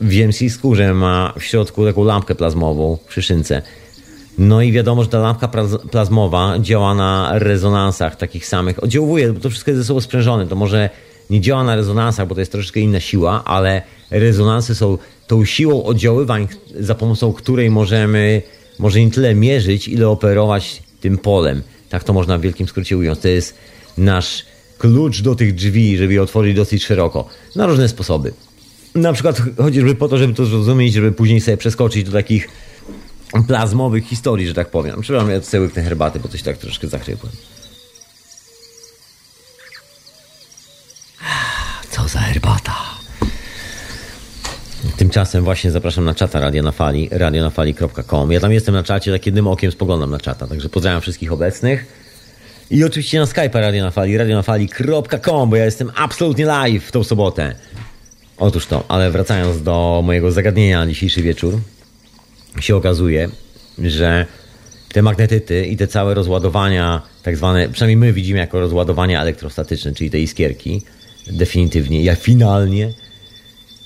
w ziemskiej skórze ma w środku taką lampkę plazmową przy szynce. No i wiadomo, że ta lampka plazmowa działa na rezonansach takich samych. Oddziałuje, bo to wszystko jest ze sobą sprzężone. To może nie działa na rezonansach, bo to jest troszeczkę inna siła, ale rezonansy są tą siłą oddziaływań, za pomocą której możemy może nie tyle mierzyć, ile operować tym polem. Tak to można w wielkim skrócie ująć. To jest nasz klucz do tych drzwi, żeby je otworzyć dosyć szeroko. Na różne sposoby. Na przykład chociażby po to, żeby to zrozumieć, żeby później sobie przeskoczyć do takich plazmowych historii, że tak powiem. Przepraszam, ja sobie te herbaty, bo coś tak troszkę zachrypłem. Co za herbata. Tymczasem właśnie zapraszam na czata Radio na Fali, radionafali.com. Ja tam jestem na czacie, tak jednym okiem spoglądam na czata, także pozdrawiam wszystkich obecnych. I oczywiście na Skype'a Radio na Fali, radionafali.com, bo ja jestem absolutnie live w tą sobotę. Otóż to, ale wracając do mojego zagadnienia na dzisiejszy wieczór, się okazuje, że te magnetyty i te całe rozładowania, tak zwane, przynajmniej my widzimy jako rozładowania elektrostatyczne, czyli te iskierki, definitywnie, jak finalnie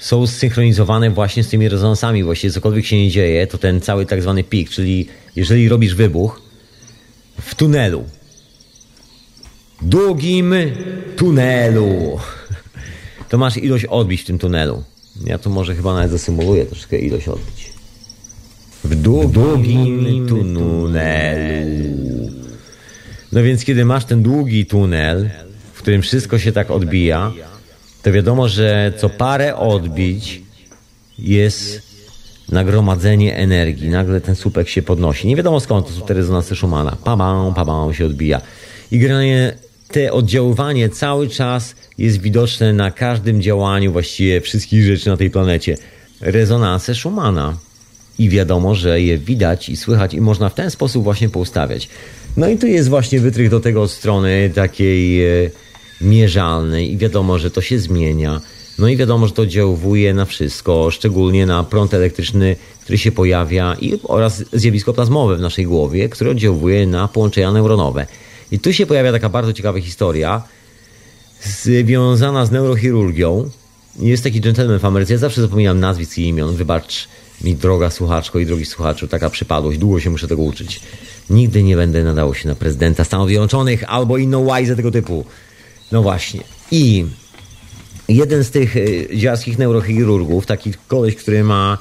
są zsynchronizowane właśnie z tymi rezonansami. Właściwie cokolwiek się nie dzieje, to ten cały tak zwany pik, czyli jeżeli robisz wybuch w tunelu, długim tunelu, to masz ilość odbić w tym tunelu. Ja tu może chyba nawet zasymuluję troszkę ilość odbić. W długim tunelu. No więc kiedy masz ten długi tunel, w którym wszystko się tak odbija, to wiadomo, że co parę odbić jest nagromadzenie energii. Nagle ten słupek się podnosi. Nie wiadomo skąd to są te rezonanse Schumana. Pabam, pabam się odbija. I generalnie te oddziaływanie cały czas jest widoczne na każdym działaniu właściwie wszystkich rzeczy na tej planecie. Rezonanse Schumana. I wiadomo, że je widać i słychać i można w ten sposób właśnie poustawiać. No i tu jest właśnie wytrych do tego od strony takiej mierzalnej i wiadomo, że to się zmienia. No i wiadomo, że to oddziałuje na wszystko, szczególnie na prąd elektryczny, który się pojawia i oraz zjawisko plazmowe w naszej głowie, które oddziałuje na połączenia neuronowe. I tu się pojawia taka bardzo ciekawa historia związana z neurochirurgią. Jest taki gentleman w Ameryce, ja zawsze zapominam nazwisk i imion, wybacz mi droga słuchaczko i drogi słuchaczu, taka przypadłość, długo się muszę tego uczyć. Nigdy nie będę nadało się na prezydenta Stanów Zjednoczonych albo inną łajzę tego typu. No właśnie. I jeden z tych y, dziarskich neurochirurgów, taki koleś, który ma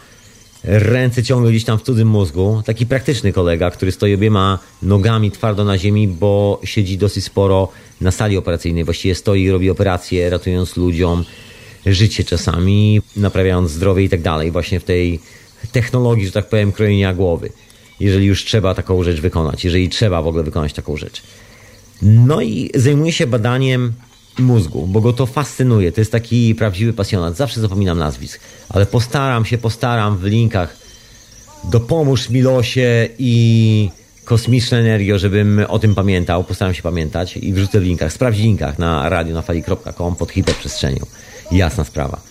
ręce ciągle gdzieś tam w cudzym mózgu, taki praktyczny kolega, który stoi obiema nogami twardo na ziemi, bo siedzi dosyć sporo na sali operacyjnej. Właściwie stoi i robi operacje, ratując ludziom życie czasami, naprawiając zdrowie i tak dalej, właśnie w tej technologii, że tak powiem, krojenia głowy. Jeżeli już trzeba taką rzecz wykonać, jeżeli trzeba w ogóle wykonać taką rzecz. No i zajmuje się badaniem mózgu, bo go to fascynuje. To jest taki prawdziwy pasjonat. Zawsze zapominam nazwisk, ale postaram się, postaram w linkach. Dopomóż mi losie i kosmiczna energio, żebym o tym pamiętał. Postaram się pamiętać i wrzucę w linkach. Sprawdź linkach na radio na fali.com pod hiperprzestrzenią. Jasna sprawa.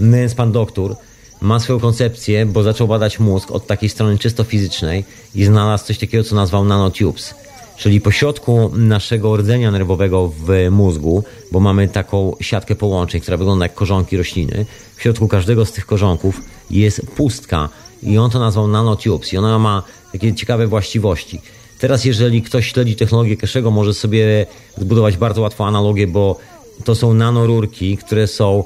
No więc pan doktor ma swoją koncepcję, bo zaczął badać mózg od takiej strony czysto fizycznej i znalazł coś takiego, co nazwał nanotubes czyli po środku naszego rdzenia nerwowego w mózgu, bo mamy taką siatkę połączeń, która wygląda jak korzonki rośliny. W środku każdego z tych korzonków jest pustka i on to nazwał nanotubes i ona ma takie ciekawe właściwości. Teraz jeżeli ktoś śledzi technologię Keszego, może sobie zbudować bardzo łatwo analogię, bo to są nanorurki, które są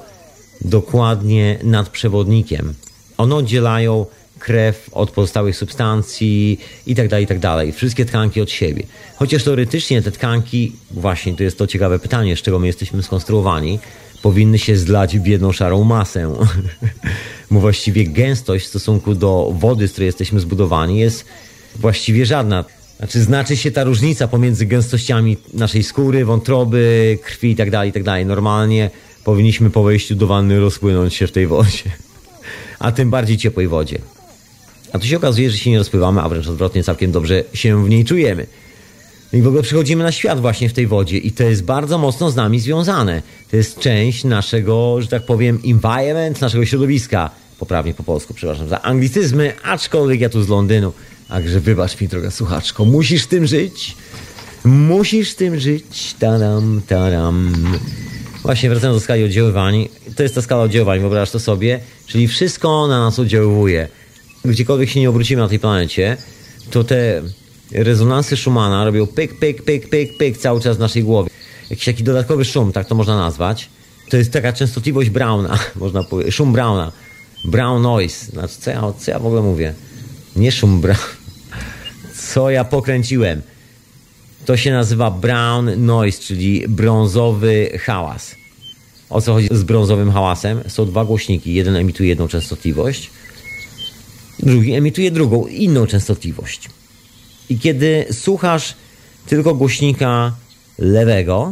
dokładnie nad przewodnikiem. One oddzielają krew od pozostałych substancji i tak dalej, tak dalej. Wszystkie tkanki od siebie. Chociaż teoretycznie te tkanki, właśnie to jest to ciekawe pytanie, z czego my jesteśmy skonstruowani, powinny się zlać w jedną szarą masę. Bo właściwie gęstość w stosunku do wody, z której jesteśmy zbudowani, jest właściwie żadna. Znaczy, znaczy się ta różnica pomiędzy gęstościami naszej skóry, wątroby, krwi i tak dalej, tak dalej. Normalnie powinniśmy po wejściu do wanny rozpłynąć się w tej wodzie. A tym bardziej ciepłej wodzie. A tu się okazuje, że się nie rozpływamy, a wręcz odwrotnie, całkiem dobrze się w niej czujemy. I w ogóle przychodzimy na świat właśnie w tej wodzie i to jest bardzo mocno z nami związane. To jest część naszego, że tak powiem, environment, naszego środowiska. Poprawnie po polsku, przepraszam za anglicyzmy, aczkolwiek ja tu z Londynu. Także wybacz mi, droga słuchaczko, musisz tym żyć. Musisz tym żyć. Tadam, tadam. Właśnie wracając do skali oddziaływań. To jest ta skala oddziaływań, wyobraź to sobie. Czyli wszystko na nas oddziałuje gdziekolwiek się nie obrócimy na tej planecie, to te rezonanse Schumana robią pyk, pyk, pyk, pyk, pyk cały czas w naszej głowie. Jakiś taki dodatkowy szum, tak to można nazwać. To jest taka częstotliwość Browna, można powiedzieć, szum Browna. Brown noise. Znaczy, co ja, co ja w ogóle mówię? Nie szum Brown. Co ja pokręciłem? To się nazywa brown noise, czyli brązowy hałas. O co chodzi z brązowym hałasem? Są dwa głośniki. Jeden emituje jedną częstotliwość, drugi emituje drugą, inną częstotliwość. I kiedy słuchasz tylko głośnika lewego,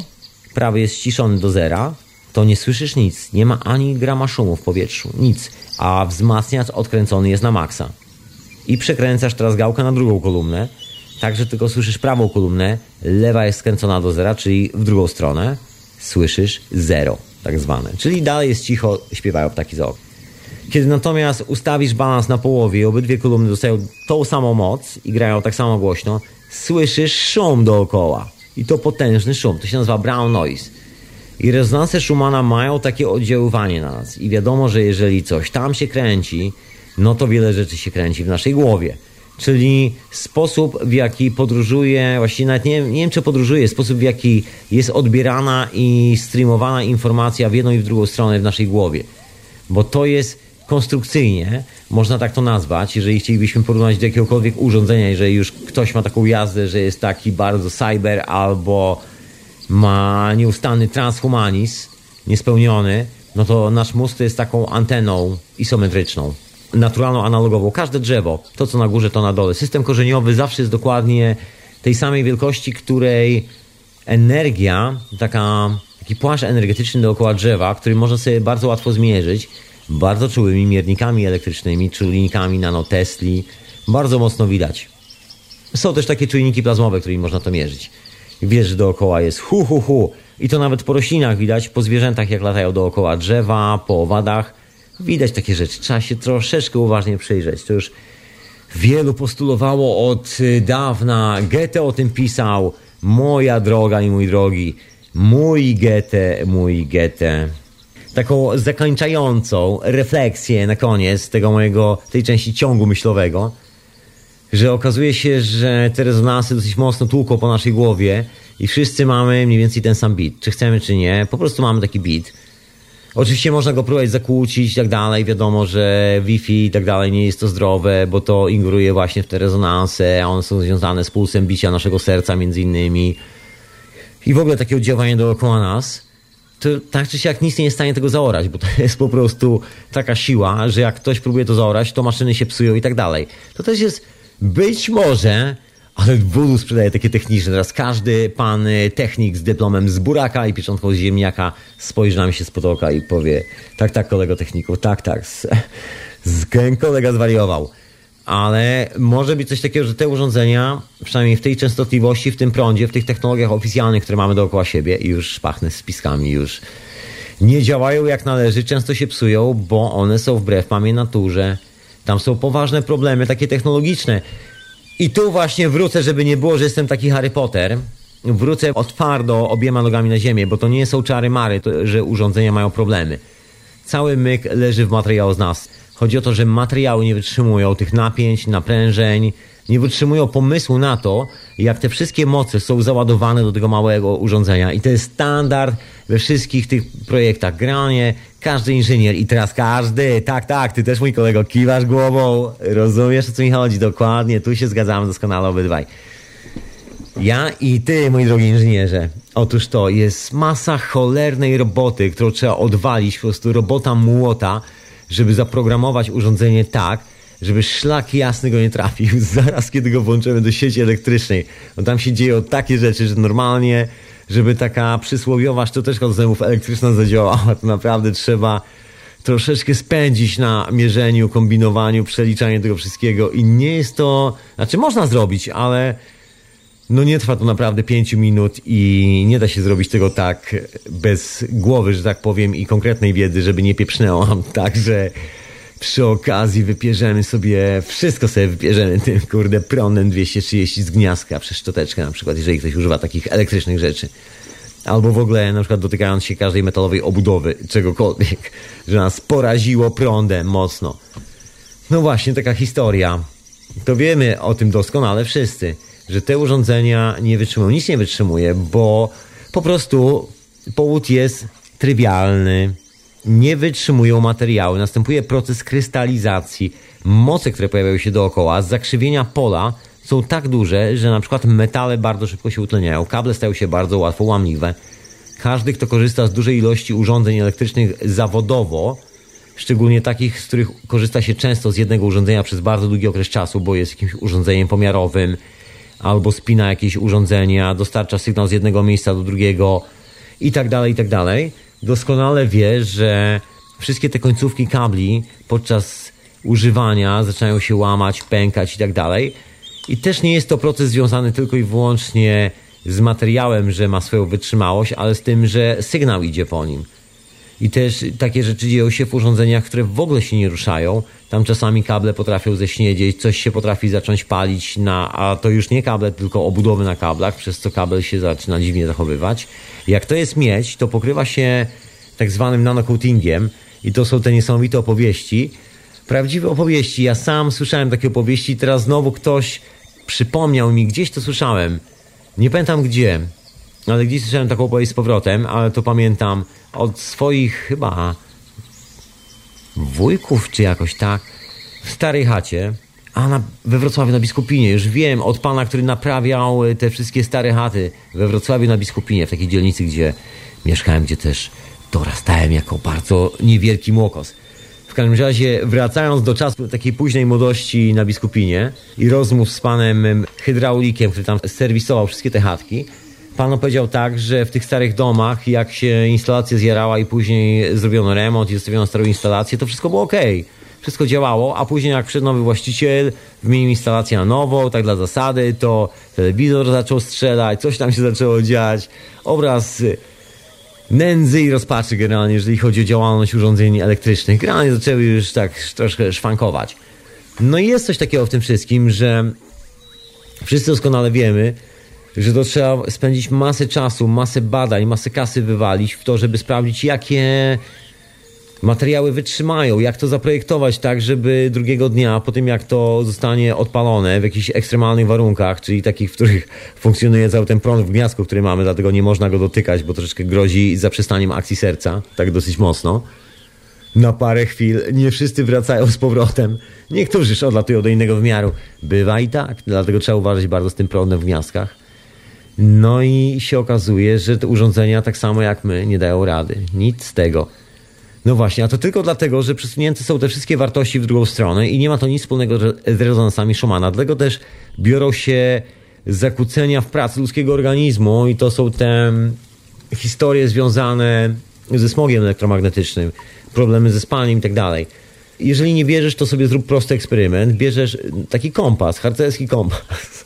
prawy jest ściszony do zera, to nie słyszysz nic. Nie ma ani grama szumu w powietrzu. Nic. A wzmacniacz odkręcony jest na maksa. I przekręcasz teraz gałkę na drugą kolumnę, tak że tylko słyszysz prawą kolumnę, lewa jest skręcona do zera, czyli w drugą stronę słyszysz zero, tak zwane. Czyli dalej jest cicho, śpiewają ptaki za oknem. Kiedy natomiast ustawisz balans na połowie i obydwie kolumny dostają tą samą moc i grają tak samo głośno, słyszysz szum dookoła. I to potężny szum. To się nazywa brown noise. I rezonanse Schumana mają takie oddziaływanie na nas. I wiadomo, że jeżeli coś tam się kręci, no to wiele rzeczy się kręci w naszej głowie. Czyli sposób, w jaki podróżuje, właściwie nawet nie, nie wiem, czy podróżuje, sposób, w jaki jest odbierana i streamowana informacja w jedną i w drugą stronę w naszej głowie. Bo to jest konstrukcyjnie, można tak to nazwać, jeżeli chcielibyśmy porównać do jakiegokolwiek urządzenia, jeżeli już ktoś ma taką jazdę, że jest taki bardzo cyber albo ma nieustanny transhumanizm niespełniony, no to nasz mózg to jest taką anteną isometryczną, naturalną, analogową. Każde drzewo, to co na górze, to na dole. System korzeniowy zawsze jest dokładnie tej samej wielkości, której energia, taka, taki płaszcz energetyczny dookoła drzewa, który można sobie bardzo łatwo zmierzyć, bardzo czułymi miernikami elektrycznymi, czujnikami nanotesli, bardzo mocno widać. Są też takie czujniki plazmowe, którymi można to mierzyć. Wiesz, że dookoła jest hu, hu, hu. I to nawet po roślinach widać, po zwierzętach, jak latają dookoła drzewa, po owadach. Widać takie rzeczy. Trzeba się troszeczkę uważnie przyjrzeć. To już wielu postulowało od dawna. Goethe o tym pisał. Moja droga i mój drogi. Mój Goethe, mój Goethe. Taką zakończającą refleksję na koniec tego mojego, tej części ciągu myślowego że okazuje się, że te rezonansy dosyć mocno tłuką po naszej głowie i wszyscy mamy mniej więcej ten sam beat. Czy chcemy, czy nie, po prostu mamy taki beat. Oczywiście można go próbować zakłócić i tak dalej. Wiadomo, że Wi-Fi i tak dalej nie jest to zdrowe, bo to ingeruje właśnie w te rezonanse, a one są związane z pulsem bicia naszego serca między innymi. I w ogóle takie oddziaływanie dookoła nas. To tak czy siak nic nie jest w stanie tego zaorać, bo to jest po prostu taka siła, że jak ktoś próbuje to zaorać, to maszyny się psują i tak dalej. To też jest być może, ale Voodoo sprzedaje takie techniczne. Teraz każdy pan y, technik z dyplomem z buraka i pieczątką z ziemniaka spojrzy na mnie się z potoka i powie tak, tak kolego techniku, tak, tak. Z, z, kolega zwariował. Ale może być coś takiego, że te urządzenia, przynajmniej w tej częstotliwości, w tym prądzie, w tych technologiach oficjalnych, które mamy dookoła siebie już pachnę z spiskami, już nie działają jak należy, często się psują, bo one są wbrew mamie naturze tam są poważne problemy, takie technologiczne. I tu właśnie wrócę, żeby nie było, że jestem taki Harry Potter. Wrócę otwardo obiema nogami na ziemię, bo to nie są czary mary, to, że urządzenia mają problemy. Cały myk leży w nas. Chodzi o to, że materiały nie wytrzymują tych napięć, naprężeń, nie wytrzymują pomysłu na to, jak te wszystkie moce są załadowane do tego małego urządzenia. I to jest standard we wszystkich tych projektach. Granie, każdy inżynier i teraz każdy, tak, tak, ty też mój kolego, kiwasz głową, rozumiesz o co mi chodzi, dokładnie, tu się zgadzamy doskonale obydwaj. Ja i ty, mój drogi inżynierze. Otóż to jest masa cholernej roboty, którą trzeba odwalić, po prostu robota młota, żeby zaprogramować urządzenie tak, żeby szlak jasny go nie trafił zaraz, kiedy go włączymy do sieci elektrycznej. Bo tam się dzieją takie rzeczy, że normalnie, żeby taka przysłowiowa szczoteczka do zębów elektryczna zadziałała, to naprawdę trzeba troszeczkę spędzić na mierzeniu, kombinowaniu, przeliczaniu tego wszystkiego i nie jest to, znaczy można zrobić, ale no nie trwa to naprawdę pięciu minut i nie da się zrobić tego tak bez głowy, że tak powiem, i konkretnej wiedzy, żeby nie pieprznęłam. Także przy okazji wypierzemy sobie, wszystko sobie wypierzemy tym, kurde, prądem 230 z gniazdka przez szczoteczkę na przykład, jeżeli ktoś używa takich elektrycznych rzeczy. Albo w ogóle na przykład dotykając się każdej metalowej obudowy, czegokolwiek, że nas poraziło prądem mocno. No właśnie, taka historia. To wiemy o tym doskonale wszyscy, że te urządzenia nie wytrzymują, nic nie wytrzymuje, bo po prostu powód jest trywialny, nie wytrzymują materiały, następuje proces krystalizacji. Moce, które pojawiają się dookoła, zakrzywienia pola są tak duże, że na przykład metale bardzo szybko się utleniają, kable stają się bardzo łatwo łamliwe. Każdy, kto korzysta z dużej ilości urządzeń elektrycznych zawodowo, szczególnie takich, z których korzysta się często z jednego urządzenia przez bardzo długi okres czasu, bo jest jakimś urządzeniem pomiarowym, albo spina jakieś urządzenia, dostarcza sygnał z jednego miejsca do drugiego i tak dalej, i tak dalej doskonale wie, że wszystkie te końcówki kabli podczas używania zaczynają się łamać, pękać i tak dalej. I też nie jest to proces związany tylko i wyłącznie z materiałem, że ma swoją wytrzymałość, ale z tym, że sygnał idzie po nim. I też takie rzeczy dzieją się w urządzeniach, które w ogóle się nie ruszają. Tam czasami kable potrafią ześniedzieć, coś się potrafi zacząć palić, na, a to już nie kable, tylko obudowy na kablach, przez co kabel się zaczyna dziwnie zachowywać. Jak to jest mieć, to pokrywa się tak zwanym nanocoatingiem i to są te niesamowite opowieści. Prawdziwe opowieści. Ja sam słyszałem takie opowieści, teraz znowu ktoś przypomniał mi, gdzieś to słyszałem. Nie pamiętam gdzie, ale gdzieś słyszałem taką opowieść z powrotem, ale to pamiętam od swoich chyba wujków, czy jakoś tak, w starej chacie, a na, we Wrocławiu na Biskupinie, już wiem, od pana, który naprawiał te wszystkie stare chaty we Wrocławiu na Biskupinie, w takiej dzielnicy, gdzie mieszkałem, gdzie też dorastałem jako bardzo niewielki młokos. W każdym razie, wracając do czasu takiej późnej młodości na Biskupinie i rozmów z panem hydraulikiem, który tam serwisował wszystkie te chatki, pan opowiedział tak, że w tych starych domach, jak się instalacja zjarała i później zrobiono remont i zostawiono starą instalację, to wszystko było ok. Wszystko działało, a później jak przyszedł nowy właściciel, wymienił instalację na nową, tak dla zasady, to telewizor zaczął strzelać, coś tam się zaczęło dziać, obraz nędzy i rozpaczy generalnie, jeżeli chodzi o działalność urządzeń elektrycznych. Generalnie zaczęły już tak troszkę szwankować. No i jest coś takiego w tym wszystkim, że wszyscy doskonale wiemy, że to trzeba spędzić masę czasu, masę badań, masę kasy wywalić w to, żeby sprawdzić, jakie materiały wytrzymają, jak to zaprojektować tak, żeby drugiego dnia, po tym jak to zostanie odpalone w jakichś ekstremalnych warunkach, czyli takich, w których funkcjonuje cały ten prąd w gniazdku, który mamy, dlatego nie można go dotykać, bo troszeczkę grozi zaprzestaniem akcji serca, tak dosyć mocno. Na parę chwil nie wszyscy wracają z powrotem. Niektórzy odlatują do innego wymiaru. Bywa i tak, dlatego trzeba uważać bardzo z tym prądem w gniazdkach. No i się okazuje, że te urządzenia, tak samo jak my, nie dają rady. Nic z tego. No właśnie, a to tylko dlatego, że przesunięte są te wszystkie wartości w drugą stronę i nie ma to nic wspólnego z rezonansami Schumana. Dlatego też biorą się zakłócenia w pracy ludzkiego organizmu i to są te historie związane ze smogiem elektromagnetycznym, problemy ze spaniem i tak dalej. Jeżeli nie wierzysz, to sobie zrób prosty eksperyment. Bierzesz taki kompas, harcerski kompas.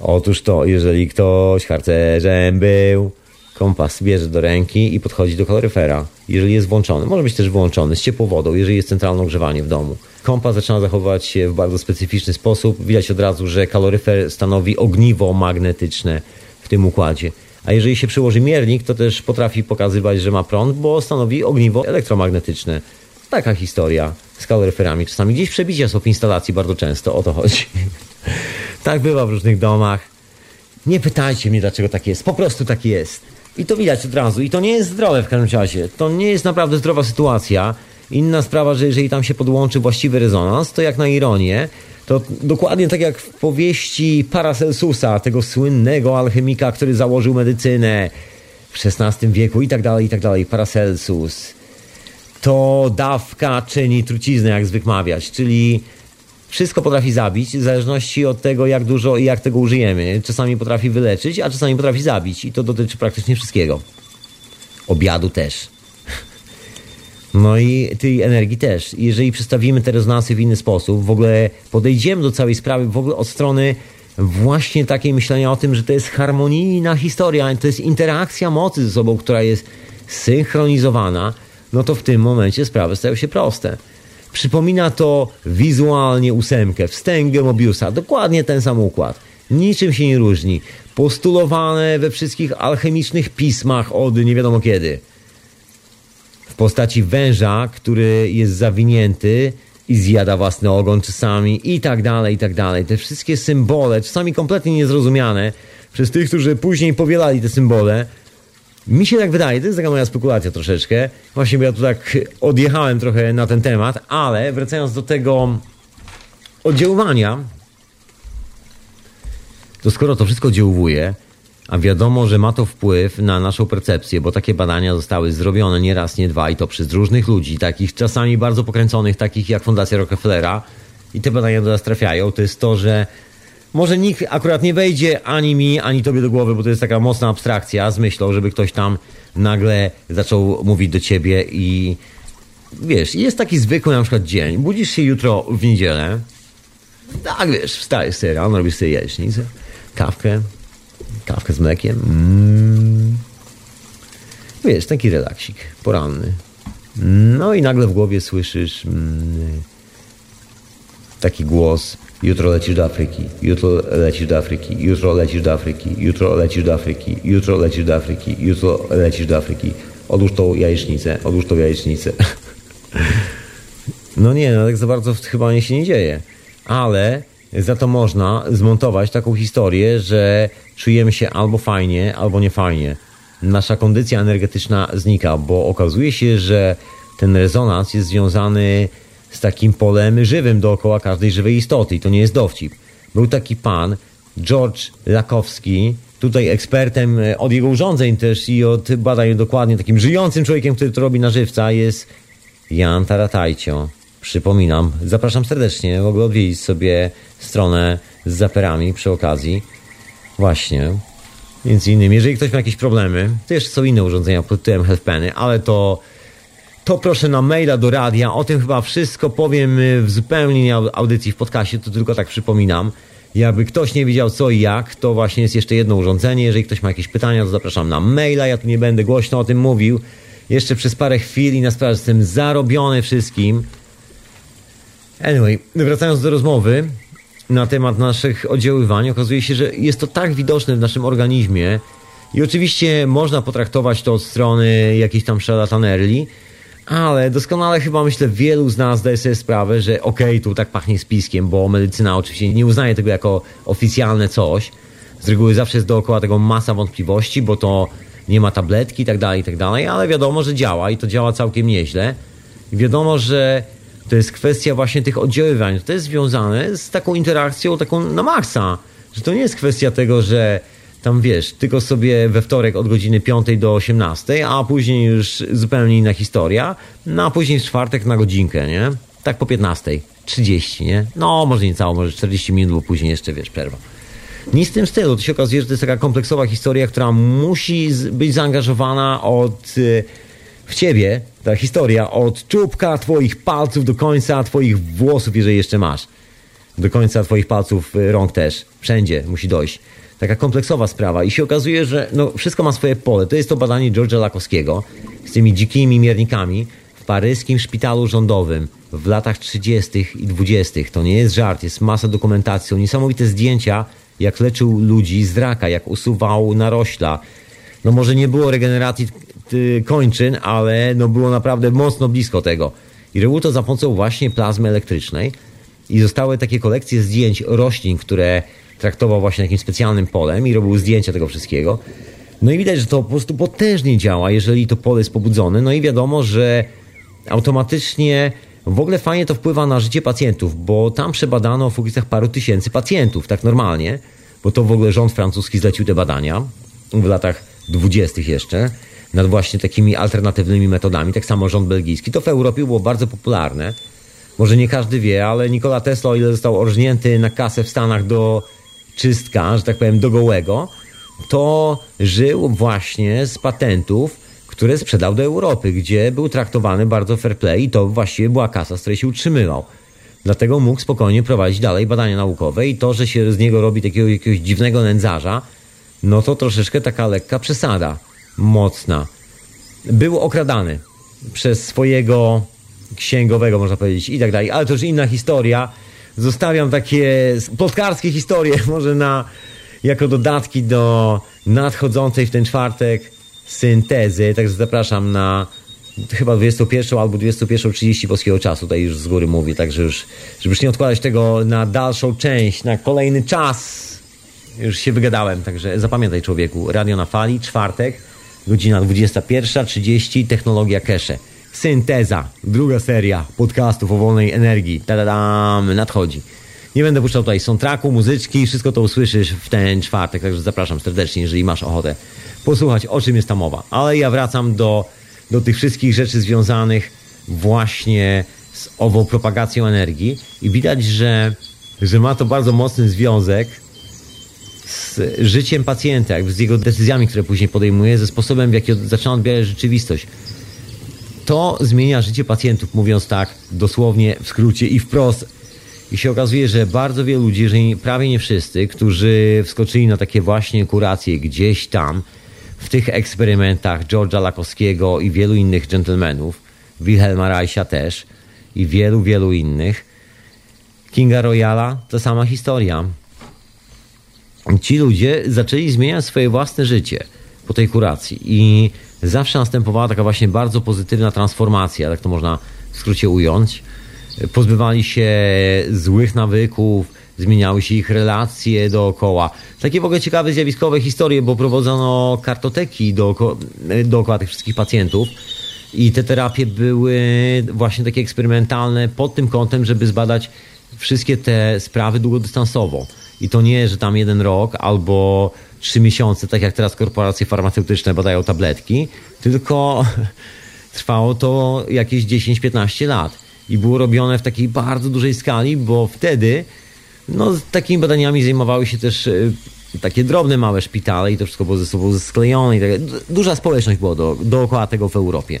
Otóż to, jeżeli ktoś harcerzem był, kompas bierze do ręki i podchodzi do kaloryfera, jeżeli jest włączony. Może być też włączony z ciepłą wodą, jeżeli jest centralne ogrzewanie w domu. Kompas zaczyna zachowywać się w bardzo specyficzny sposób. Widać od razu, że kaloryfer stanowi ogniwo magnetyczne w tym układzie. A jeżeli się przyłoży miernik, to też potrafi pokazywać, że ma prąd, bo stanowi ogniwo elektromagnetyczne. Taka historia z kaloryferami. Czasami gdzieś przebicia są w instalacji bardzo często, o to chodzi. tak bywa w różnych domach. Nie pytajcie mnie, dlaczego tak jest. Po prostu tak jest. I to widać od razu. I to nie jest zdrowe w każdym razie. To nie jest naprawdę zdrowa sytuacja. Inna sprawa, że jeżeli tam się podłączy właściwy rezonans, to jak na ironię, to dokładnie tak jak w powieści Paracelsusa, tego słynnego alchemika, który założył medycynę w XVI wieku i tak dalej, i tak dalej, Paracelsus, to dawka czyni truciznę, jak zwykł mawiać, czyli wszystko potrafi zabić w zależności od tego, jak dużo i jak tego użyjemy. Czasami potrafi wyleczyć, a czasami potrafi zabić i to dotyczy praktycznie wszystkiego. Obiadu też. No i tej energii też. Jeżeli przedstawimy te rezonansy w inny sposób, w ogóle podejdziemy do całej sprawy w ogóle od strony właśnie takiej myślenia o tym, że to jest harmonijna historia, to jest interakcja mocy ze sobą, która jest synchronizowana, no to w tym momencie sprawy stają się proste. Przypomina to wizualnie ósemkę, wstęgę Mobiusa, dokładnie ten sam układ. Niczym się nie różni. Postulowane we wszystkich alchemicznych pismach od nie wiadomo kiedy w postaci węża, który jest zawinięty i zjada własny ogon czasami i tak dalej, i tak dalej. Te wszystkie symbole, czasami kompletnie niezrozumiane przez tych, którzy później powielali te symbole. Mi się tak wydaje, to jest taka moja spekulacja troszeczkę. Właśnie, ja tu tak odjechałem trochę na ten temat, ale wracając do tego oddziaływania, to skoro to wszystko oddziałuje, a wiadomo, że ma to wpływ na naszą percepcję, bo takie badania zostały zrobione nie raz, nie dwa i to przez różnych ludzi, takich czasami bardzo pokręconych, takich jak Fundacja Rockefellera i te badania do nas trafiają, to jest to, że może nikt akurat nie wejdzie ani mi, ani tobie do głowy, bo to jest taka mocna abstrakcja z myślą, żeby ktoś tam nagle zaczął mówić do ciebie i wiesz, jest taki zwykły na przykład dzień, budzisz się jutro w niedzielę, tak wiesz, wstajesz sobie rano, robisz sobie jajecznicę, kawkę, kawkę z mlekiem. Mm. Wiesz, taki relaksik poranny. No i nagle w głowie słyszysz mm, taki głos. Jutro lecisz do Afryki, jutro lecisz do Afryki, jutro lecisz do Afryki, jutro lecisz do Afryki, jutro lecisz do Afryki, jutro lecisz do Afryki. Odłóż tą jajecznicę, odłóż tą jajecznicę. No nie, no tak za bardzo chyba nie się nie dzieje. Ale za to można zmontować taką historię, że czujemy się albo fajnie, albo nie fajnie. Nasza kondycja energetyczna znika, bo okazuje się, że ten rezonans jest związany z takim polem żywym dookoła każdej żywej istoty i to nie jest dowcip. Był taki pan, George Lakowski, tutaj ekspertem e, od jego urządzeń też i od badań dokładnie, takim żyjącym człowiekiem, który to robi na żywca jest Jan Taratajcio. Przypominam, zapraszam serdecznie, w ogóle odwiedzić sobie stronę z zaperami przy okazji. Właśnie. Między innymi, jeżeli ktoś ma jakieś problemy, to jeszcze są inne urządzenia pod tytułem HealthPeny, ale to to proszę na maila do radia. O tym chyba wszystko powiem y, w zupełnie nie audycji w podcaście, to tylko tak przypominam. Jakby ktoś nie wiedział co i jak, to właśnie jest jeszcze jedno urządzenie. Jeżeli ktoś ma jakieś pytania, to zapraszam na maila. Ja tu nie będę głośno o tym mówił. Jeszcze przez parę chwil i na sprawę jestem zarobiony wszystkim. Anyway, wracając do rozmowy na temat naszych oddziaływań, okazuje się, że jest to tak widoczne w naszym organizmie i oczywiście można potraktować to od strony jakiejś tam szalatanerli, ale doskonale chyba myślę, wielu z nas zdaje sobie sprawę, że okej, okay, tu tak pachnie spiskiem, bo medycyna oczywiście nie uznaje tego jako oficjalne coś. Z reguły zawsze jest dookoła tego masa wątpliwości, bo to nie ma tabletki i tak dalej, i tak dalej, ale wiadomo, że działa i to działa całkiem nieźle. I wiadomo, że to jest kwestia właśnie tych oddziaływań. To jest związane z taką interakcją, taką na maksa. Że to nie jest kwestia tego, że tam wiesz, tylko sobie we wtorek od godziny 5 do 18, a później już zupełnie inna historia, no a później w czwartek na godzinkę, nie? Tak po 15, 30, nie? No, może nie całą, może 40 minut, bo później jeszcze, wiesz, przerwa. Nic w tym stylu. To się okazuje, że to jest taka kompleksowa historia, która musi być zaangażowana od y, w ciebie, ta historia, od czubka twoich palców do końca twoich włosów, jeżeli jeszcze masz. Do końca twoich palców y, rąk też. Wszędzie musi dojść taka kompleksowa sprawa i się okazuje, że no, wszystko ma swoje pole. To jest to badanie George'a Lakowskiego z tymi dzikimi miernikami w paryskim szpitalu rządowym w latach 30. i 20. To nie jest żart, jest masa dokumentacji, niesamowite zdjęcia, jak leczył ludzi z raka, jak usuwał narośla. No może nie było regeneracji kończyn, ale no było naprawdę mocno blisko tego. I robił to za pomocą właśnie plazmy elektrycznej i zostały takie kolekcje zdjęć roślin, które traktował właśnie jakimś specjalnym polem i robił zdjęcia tego wszystkiego. No i widać, że to po prostu potężnie działa, jeżeli to pole jest pobudzone. No i wiadomo, że automatycznie w ogóle fajnie to wpływa na życie pacjentów, bo tam przebadano w okolicach paru tysięcy pacjentów, tak normalnie, bo to w ogóle rząd francuski zlecił te badania w latach dwudziestych jeszcze nad właśnie takimi alternatywnymi metodami. Tak samo rząd belgijski. To w Europie było bardzo popularne. Może nie każdy wie, ale Nikola Tesla, o ile został orżnięty na kasę w Stanach do czystka, że tak powiem, do gołego, to żył właśnie z patentów, które sprzedał do Europy, gdzie był traktowany bardzo fair play i to właściwie była kasa, z której się utrzymywał. Dlatego mógł spokojnie prowadzić dalej badania naukowe i to, że się z niego robi takiego jakiegoś dziwnego nędzarza, no to troszeczkę taka lekka przesada, mocna. Był okradany przez swojego księgowego, można powiedzieć, i tak dalej, ale to już inna historia zostawiam takie plotkarskie historie, może na, jako dodatki do nadchodzącej w ten czwartek syntezy. Także zapraszam na chyba 21 albo 21.30 polskiego czasu, tutaj już z góry mówię, także już, żeby już nie odkładać tego na dalszą część, na kolejny czas. Już się wygadałem, także zapamiętaj człowieku. Radio na fali, czwartek, godzina 21.30, technologia Kesze. Synteza, druga seria podcastów o wolnej energii. Tadadam, nadchodzi. Nie będę puszczał tutaj soundtracku, muzyczki, wszystko to usłyszysz w ten czwartek, także zapraszam serdecznie, jeżeli masz ochotę posłuchać, o czym jest ta mowa. Ale ja wracam do, do tych wszystkich rzeczy związanych właśnie z ową propagacją energii i widać, że, że ma to bardzo mocny związek z życiem pacjenta, z jego decyzjami, które później podejmuje, ze sposobem, w jaki zaczyna odbierać rzeczywistość to zmienia życie pacjentów, mówiąc tak dosłownie, w skrócie i wprost. I się okazuje, że bardzo wielu ludzi, jeżeli prawie nie wszyscy, którzy wskoczyli na takie właśnie kuracje gdzieś tam, w tych eksperymentach George'a Lakowskiego i wielu innych dżentelmenów, Wilhelma Reicha też i wielu, wielu innych. Kinga Royala to sama historia. Ci ludzie zaczęli zmieniać swoje własne życie po tej kuracji i zawsze następowała taka właśnie bardzo pozytywna transformacja, tak to można w skrócie ująć. Pozbywali się złych nawyków, zmieniały się ich relacje dookoła. Takie w ogóle ciekawe, zjawiskowe historie, bo prowadzono kartoteki dookoła, dookoła tych wszystkich pacjentów i te terapie były właśnie takie eksperymentalne pod tym kątem, żeby zbadać wszystkie te sprawy długodystansowo. I to nie, że tam jeden rok albo trzy miesiące, tak jak teraz korporacje farmaceutyczne badają tabletki, tylko trwało to jakieś 10-15 lat. I było robione w takiej bardzo dużej skali, bo wtedy no, takimi badaniami zajmowały się też y, takie drobne, małe szpitale i to wszystko było ze sobą sklejone. I tak, duża społeczność było do, dookoła tego w Europie.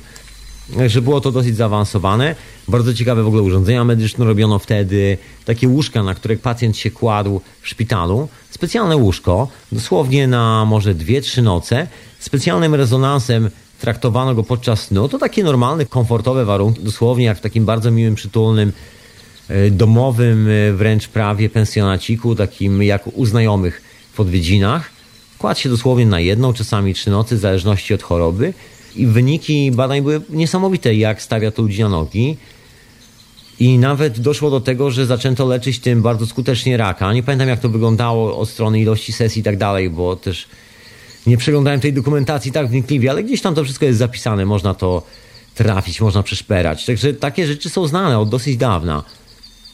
Także było to dosyć zaawansowane. Bardzo ciekawe w ogóle urządzenia medyczne robiono wtedy. Takie łóżka, na których pacjent się kładł w szpitalu. Specjalne łóżko, dosłownie na może dwie, trzy noce. Specjalnym rezonansem traktowano go podczas snu. To takie normalne, komfortowe warunki, dosłownie jak w takim bardzo miłym, przytulnym, e, domowym e, wręcz prawie pensjonaciku, takim jak u znajomych w odwiedzinach. Kładł się dosłownie na jedną, czasami trzy nocy, w zależności od choroby. I wyniki badań były niesamowite, jak stawia to ludzi na nogi. I nawet doszło do tego, że zaczęto leczyć tym bardzo skutecznie raka. Nie pamiętam, jak to wyglądało od strony ilości sesji i tak dalej, bo też nie przeglądałem tej dokumentacji tak wnikliwie, ale gdzieś tam to wszystko jest zapisane, można to trafić, można przeszperać. Także takie rzeczy są znane od dosyć dawna.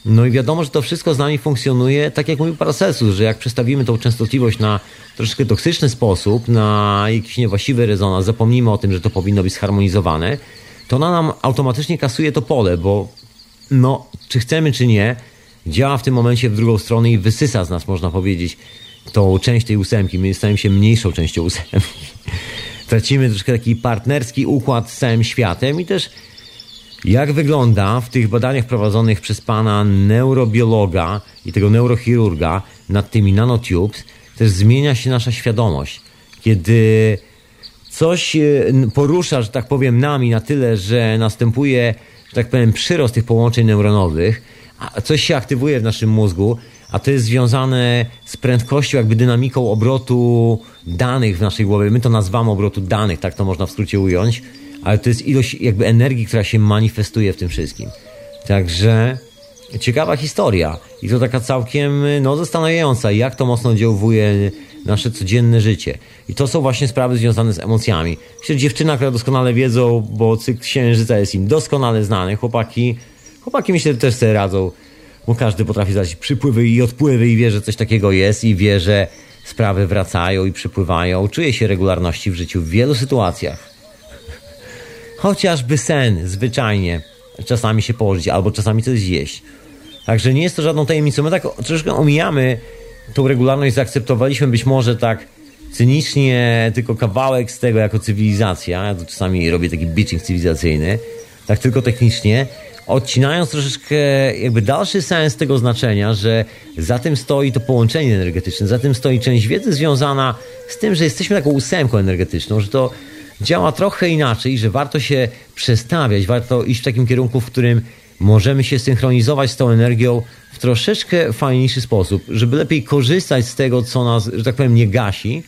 No i wiadomo, że to wszystko z nami funkcjonuje tak jak mówił Paracelsus, że jak przestawimy tą częstotliwość na troszeczkę toksyczny sposób, na jakiś niewłaściwy rezonans, zapomnimy o tym, że to powinno być zharmonizowane, to ona nam automatycznie kasuje to pole, bo no, czy chcemy, czy nie, działa w tym momencie w drugą stronę i wysysa z nas, można powiedzieć, tą część tej ósemki. My stajemy się mniejszą częścią ósemki. Tracimy troszkę taki partnerski układ z całym światem i też jak wygląda w tych badaniach prowadzonych przez pana neurobiologa i tego neurochirurga nad tymi nanotubes, też zmienia się nasza świadomość. Kiedy coś e, porusza, że tak powiem, nami na tyle, że następuje, że tak powiem, przyrost tych połączeń neuronowych, a coś się aktywuje w naszym mózgu, a to jest związane z prędkością, jakby dynamiką obrotu danych w naszej głowie. My to nazywamy obrotu danych, tak to można w skrócie ująć ale to jest ilość jakby energii, która się manifestuje w tym wszystkim. Także ciekawa historia i to taka całkiem no, zastanawiająca, jak to mocno oddziałuje nasze codzienne życie. I to są właśnie sprawy związane z emocjami. Myślę, dziewczyna, która doskonale wiedzą, bo cykl księżyca jest im doskonale znany. Chłopaki, chłopaki myślę, że też sobie radzą, bo każdy potrafi zdać przypływy i odpływy i wie, że coś takiego jest i wie, że sprawy wracają i przypływają. Czuje się regularności w życiu w wielu sytuacjach. Chociażby sen, zwyczajnie. Czasami się położyć, albo czasami coś zjeść. Także nie jest to żadną tajemnicą. My tak troszeczkę omijamy tą regularność, zaakceptowaliśmy być może tak cynicznie tylko kawałek z tego jako cywilizacja. Ja to czasami robię taki bitching cywilizacyjny. Tak tylko technicznie. Odcinając troszeczkę jakby dalszy sens tego znaczenia, że za tym stoi to połączenie energetyczne, za tym stoi część wiedzy związana z tym, że jesteśmy taką ósemką energetyczną, że to działa trochę inaczej, że warto się przestawiać, warto iść w takim kierunku, w którym możemy się synchronizować z tą energią w troszeczkę fajniejszy sposób, żeby lepiej korzystać z tego, co nas, że tak powiem, nie gasi,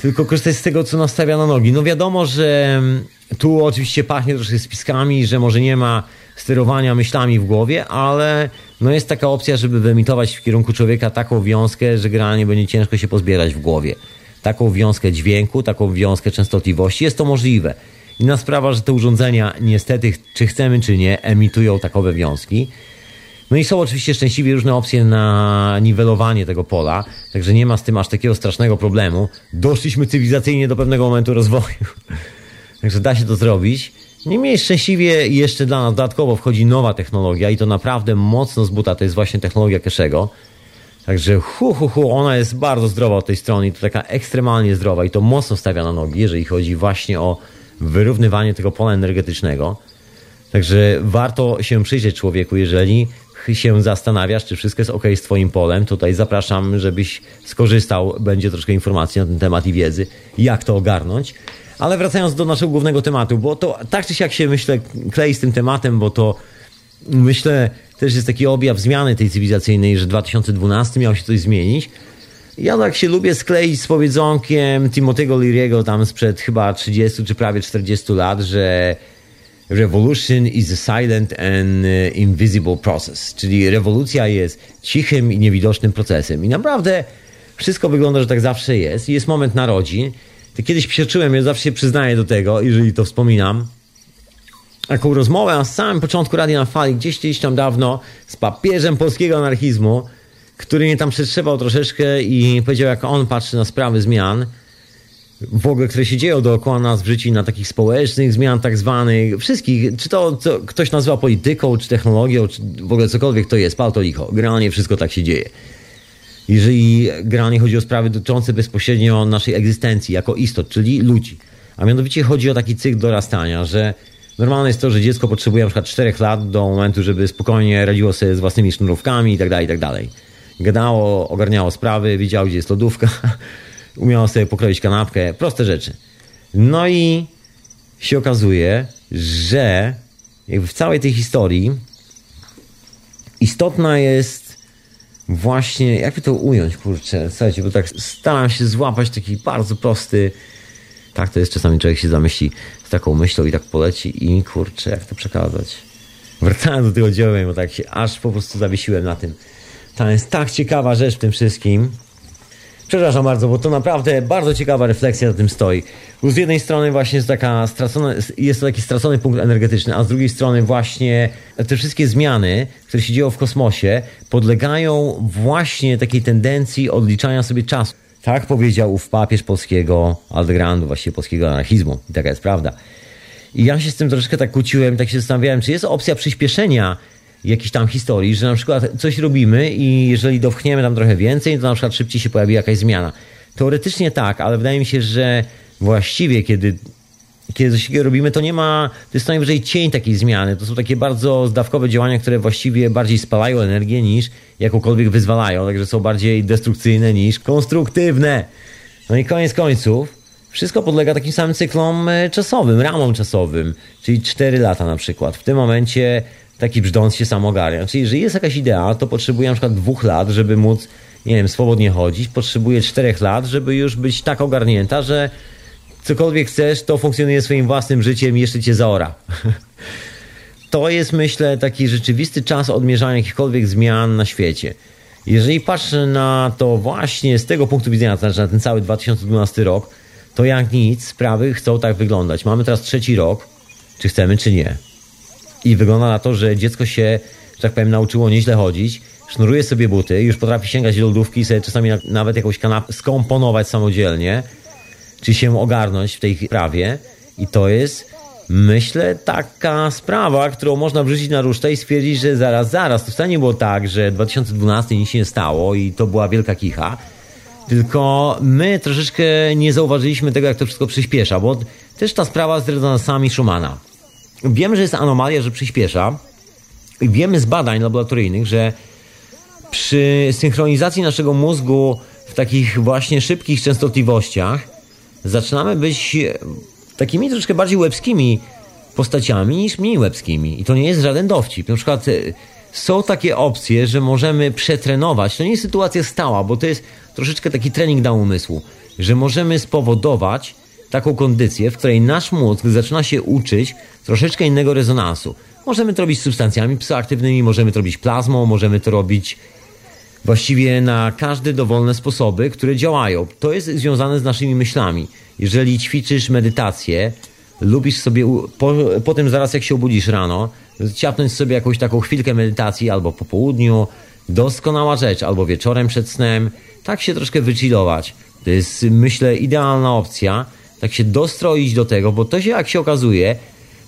tylko korzystać z tego, co nas stawia na nogi. No wiadomo, że tu oczywiście pachnie troszkę spiskami, że może nie ma sterowania myślami w głowie, ale no jest taka opcja, żeby wyemitować w kierunku człowieka taką wiązkę, że generalnie będzie ciężko się pozbierać w głowie taką wiązkę dźwięku, taką wiązkę częstotliwości. Jest to możliwe. Inna sprawa, że te urządzenia niestety, czy chcemy, czy nie, emitują takowe wiązki. No i są oczywiście szczęśliwie różne opcje na niwelowanie tego pola, także nie ma z tym aż takiego strasznego problemu. Doszliśmy cywilizacyjnie do pewnego momentu rozwoju, także da się to zrobić. Niemniej szczęśliwie jeszcze dla nas dodatkowo wchodzi nowa technologia i to naprawdę mocno z buta, to jest właśnie technologia Keszego. Także hu, hu, hu, ona jest bardzo zdrowa od tej strony i to taka ekstremalnie zdrowa i to mocno stawia na nogi, jeżeli chodzi właśnie o wyrównywanie tego pola energetycznego. Także warto się przyjrzeć człowieku, jeżeli się zastanawiasz, czy wszystko jest ok z Twoim polem, tutaj zapraszam, żebyś skorzystał. Będzie troszkę informacji na ten temat i wiedzy, jak to ogarnąć. Ale wracając do naszego głównego tematu, bo to tak czy siak się myślę klei z tym tematem, bo to myślę też jest taki objaw zmiany tej cywilizacyjnej, że 2012 miał się coś zmienić. Ja tak się lubię skleić z powiedzonkiem Timothy'ego Leary'ego tam sprzed chyba 30 czy prawie 40 lat, że Revolution is a silent and uh, invisible process, czyli rewolucja jest cichym i niewidocznym procesem. I naprawdę wszystko wygląda, że tak zawsze jest. Jest moment narodzin. Kiedyś przeczyłem, ja zawsze się przyznaję do tego, jeżeli to wspominam, taką rozmowę na samym początku Radia na Fali, gdzieś gdzieś tam dawno, z papieżem polskiego anarchizmu, który mnie tam przetrzepał troszeczkę i powiedział, jak on patrzy na sprawy zmian, w ogóle, które się dzieją dookoła nas w życiu, na takich społecznych zmian tak zwanych, wszystkich, czy to co ktoś nazywa polityką, czy technologią, czy w ogóle cokolwiek to jest, pal to licho. Generalnie wszystko tak się dzieje. Jeżeli generalnie chodzi o sprawy dotyczące bezpośrednio naszej egzystencji jako istot, czyli ludzi. A mianowicie chodzi o taki cykl dorastania, że normalne jest to, że dziecko potrzebuje na przykład 4 lat do momentu, żeby spokojnie radziło sobie z własnymi sznurówkami i tak dalej, i tak. Gadało, ogarniało sprawy, wiedziało, gdzie jest lodówka, umiało sobie pokroić kanapkę, proste rzeczy. No i się okazuje, że jakby w całej tej historii istotna jest właśnie, jakby to ująć, kurczę, słuchajcie, bo tak staram się złapać taki bardzo prosty, tak to jest czasami człowiek się zamyśli taką myślą i tak poleci i kurczę, jak to przekazać. Wracając do tego dzieła, bo tak się aż po prostu zawiesiłem na tym. To jest tak ciekawa rzecz w tym wszystkim, Przepraszam bardzo, bo to naprawdę bardzo ciekawa refleksja na tym stoi. Bo z jednej strony właśnie jest, taka jest to taki stracony punkt energetyczny, a z drugiej strony właśnie te wszystkie zmiany, które się dzieją w kosmosie, podlegają właśnie takiej tendencji odliczania sobie czasu. Tak powiedział ów papież polskiego Aldegrandu, właściwie polskiego anarchizmu. I taka jest prawda. I ja się z tym troszeczkę tak kłóciłem, tak się zastanawiałem, czy jest opcja przyspieszenia jakiejś tam historii, że na przykład coś robimy i jeżeli dowchniemy tam trochę więcej, to na przykład szybciej się pojawi jakaś zmiana. Teoretycznie tak, ale wydaje mi się, że właściwie kiedy, kiedy coś takiego robimy, to nie ma, to jest co najwyżej cień takiej zmiany. To są takie bardzo zdawkowe działania, które właściwie bardziej spalają energię niż jakąkolwiek wyzwalają, także są bardziej destrukcyjne niż konstruktywne. No i koniec końców, wszystko podlega takim samym cyklom e, czasowym, ramom czasowym, czyli 4 lata na przykład. W tym momencie taki brzdąc się sam ogarnia. Czyli jeżeli jest jakaś idea, to potrzebuje na przykład dwóch lat, żeby móc, nie wiem, swobodnie chodzić. Potrzebuje czterech lat, żeby już być tak ogarnięta, że cokolwiek chcesz, to funkcjonuje swoim własnym życiem i jeszcze cię zaora. to jest, myślę, taki rzeczywisty czas odmierzania jakichkolwiek zmian na świecie. Jeżeli patrzę na to właśnie z tego punktu widzenia, to znaczy na ten cały 2012 rok, to jak nic, sprawy chcą tak wyglądać. Mamy teraz trzeci rok, czy chcemy, czy nie. I wygląda na to, że dziecko się, że tak powiem, nauczyło nieźle chodzić, sznuruje sobie buty, już potrafi sięgać do lodówki i sobie czasami nawet jakąś kanapę skomponować samodzielnie, czy się ogarnąć w tej prawie. I to jest, myślę, taka sprawa, którą można wrzucić na rusztę i stwierdzić, że zaraz, zaraz, to wcale nie było tak, że 2012 nic się nie stało i to była wielka kicha. Tylko my troszeczkę nie zauważyliśmy tego, jak to wszystko przyspiesza, bo też ta sprawa z rezonansami Schumana wiemy, że jest anomalia, że przyspiesza. I wiemy z badań laboratoryjnych, że przy synchronizacji naszego mózgu w takich właśnie szybkich częstotliwościach zaczynamy być takimi troszkę bardziej łebskimi postaciami niż mniej łebskimi. I to nie jest żaden dowcip. Na przykład e, są takie opcje, że możemy przetrenować. To nie jest sytuacja stała, bo to jest troszeczkę taki trening dla umysłu, że możemy spowodować taką kondycję, w której nasz mózg zaczyna się uczyć troszeczkę innego rezonansu. Możemy to robić substancjami psychoaktywnymi, możemy to robić plazmą, możemy to robić właściwie na każde dowolne sposoby, które działają. To jest związane z naszymi myślami. Jeżeli ćwiczysz medytację, lubisz sobie po, po tym zaraz jak się obudzisz rano, ciapnąć sobie jakąś taką chwilkę medytacji albo po południu, doskonała rzecz, albo wieczorem przed snem, tak się troszkę wychillować. To jest, myślę, idealna opcja, tak się dostroić do tego, bo to się, jak się okazuje,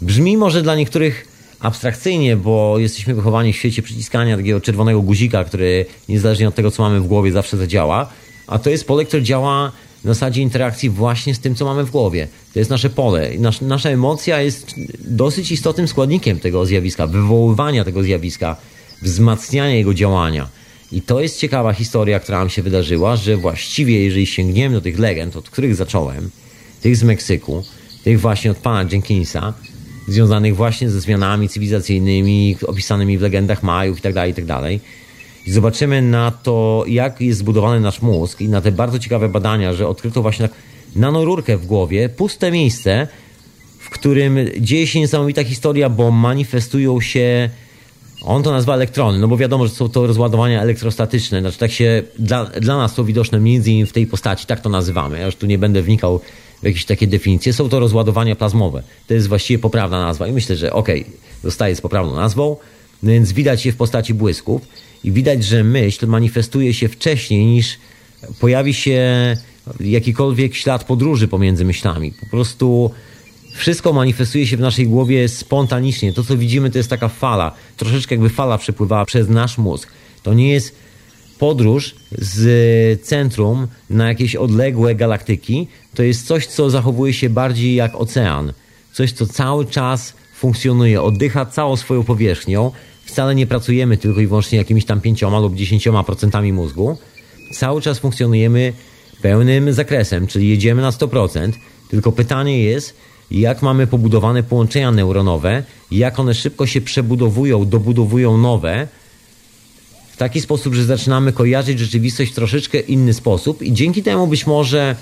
brzmi może dla niektórych abstrakcyjnie, bo jesteśmy wychowani w świecie przyciskania takiego czerwonego guzika, który niezależnie od tego, co mamy w głowie, zawsze zadziała, a to jest pole, które działa na zasadzie interakcji właśnie z tym, co mamy w głowie. To jest nasze pole. Nasz, nasza emocja jest dosyć istotnym składnikiem tego zjawiska, wywoływania tego zjawiska. wzmacniania jego działania. I to jest ciekawa historia, która nam się wydarzyła, że właściwie, jeżeli sięgniemy do tych legend, od których zacząłem, tych z Meksyku, tych właśnie od pana Jenkinsa, związanych właśnie ze zmianami cywilizacyjnymi opisanymi w legendach Majów itd., tak itd., tak i zobaczymy na to, jak jest zbudowany nasz mózg i na te bardzo ciekawe badania, że odkryto właśnie tak nanorurkę w głowie, puste miejsce, w którym dzieje się niesamowita historia, bo manifestują się on to nazywa elektrony, no bo wiadomo, że są to rozładowania elektrostatyczne. Znaczy tak się dla, dla nas to widoczne między innymi w tej postaci, tak to nazywamy. Ja już tu nie będę wnikał jakieś takie definicje. Są to rozładowania plazmowe. To jest właściwie poprawna nazwa i myślę, że okej, okay, zostaje z poprawną nazwą, no więc widać je w postaci błysków i widać, że myśl manifestuje się wcześniej niż pojawi się jakikolwiek ślad podróży pomiędzy myślami. Po prostu wszystko manifestuje się w naszej głowie spontanicznie. To, co widzimy, to jest taka fala. Troszeczkę jakby fala przepływała przez nasz mózg. To nie jest podróż z centrum na jakieś odległe galaktyki. To jest coś, co zachowuje się bardziej jak ocean. Coś, co cały czas funkcjonuje, oddycha całą swoją powierzchnią. Wcale nie pracujemy tylko i wyłącznie jakimiś tam pięcioma lub dziesięcioma procentami mózgu. Cały czas funkcjonujemy pełnym zakresem, czyli jedziemy na 100%. Tylko pytanie jest, jak mamy pobudowane połączenia neuronowe, jak one szybko się przebudowują, dobudowują nowe, taki sposób, że zaczynamy kojarzyć rzeczywistość w troszeczkę inny sposób i dzięki temu być może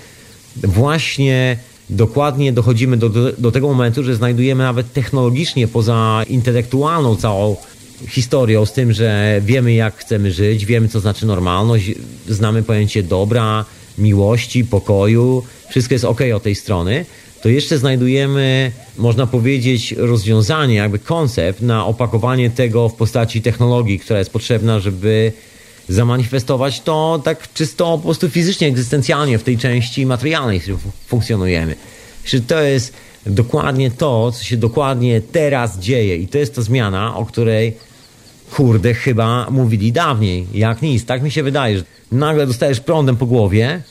właśnie dokładnie dochodzimy do, do, tego momentu, że znajdujemy nawet technologicznie poza intelektualną całą historią z tym, że wiemy jak chcemy żyć, wiemy co znaczy normalność, znamy pojęcie dobra, miłości, pokoju, wszystko jest ok od tej strony, to jeszcze znajdujemy, można powiedzieć, rozwiązanie, jakby koncept na opakowanie tego w postaci technologii, która jest potrzebna, żeby zamanifestować to tak czysto po prostu fizycznie, egzystencjalnie w tej części materialnej, w której funkcjonujemy. Że to jest dokładnie to, co się dokładnie teraz dzieje i to jest ta zmiana, o której kurde chyba mówili dawniej, jak nic. Tak mi się wydaje, że nagle dostajesz prądem po głowie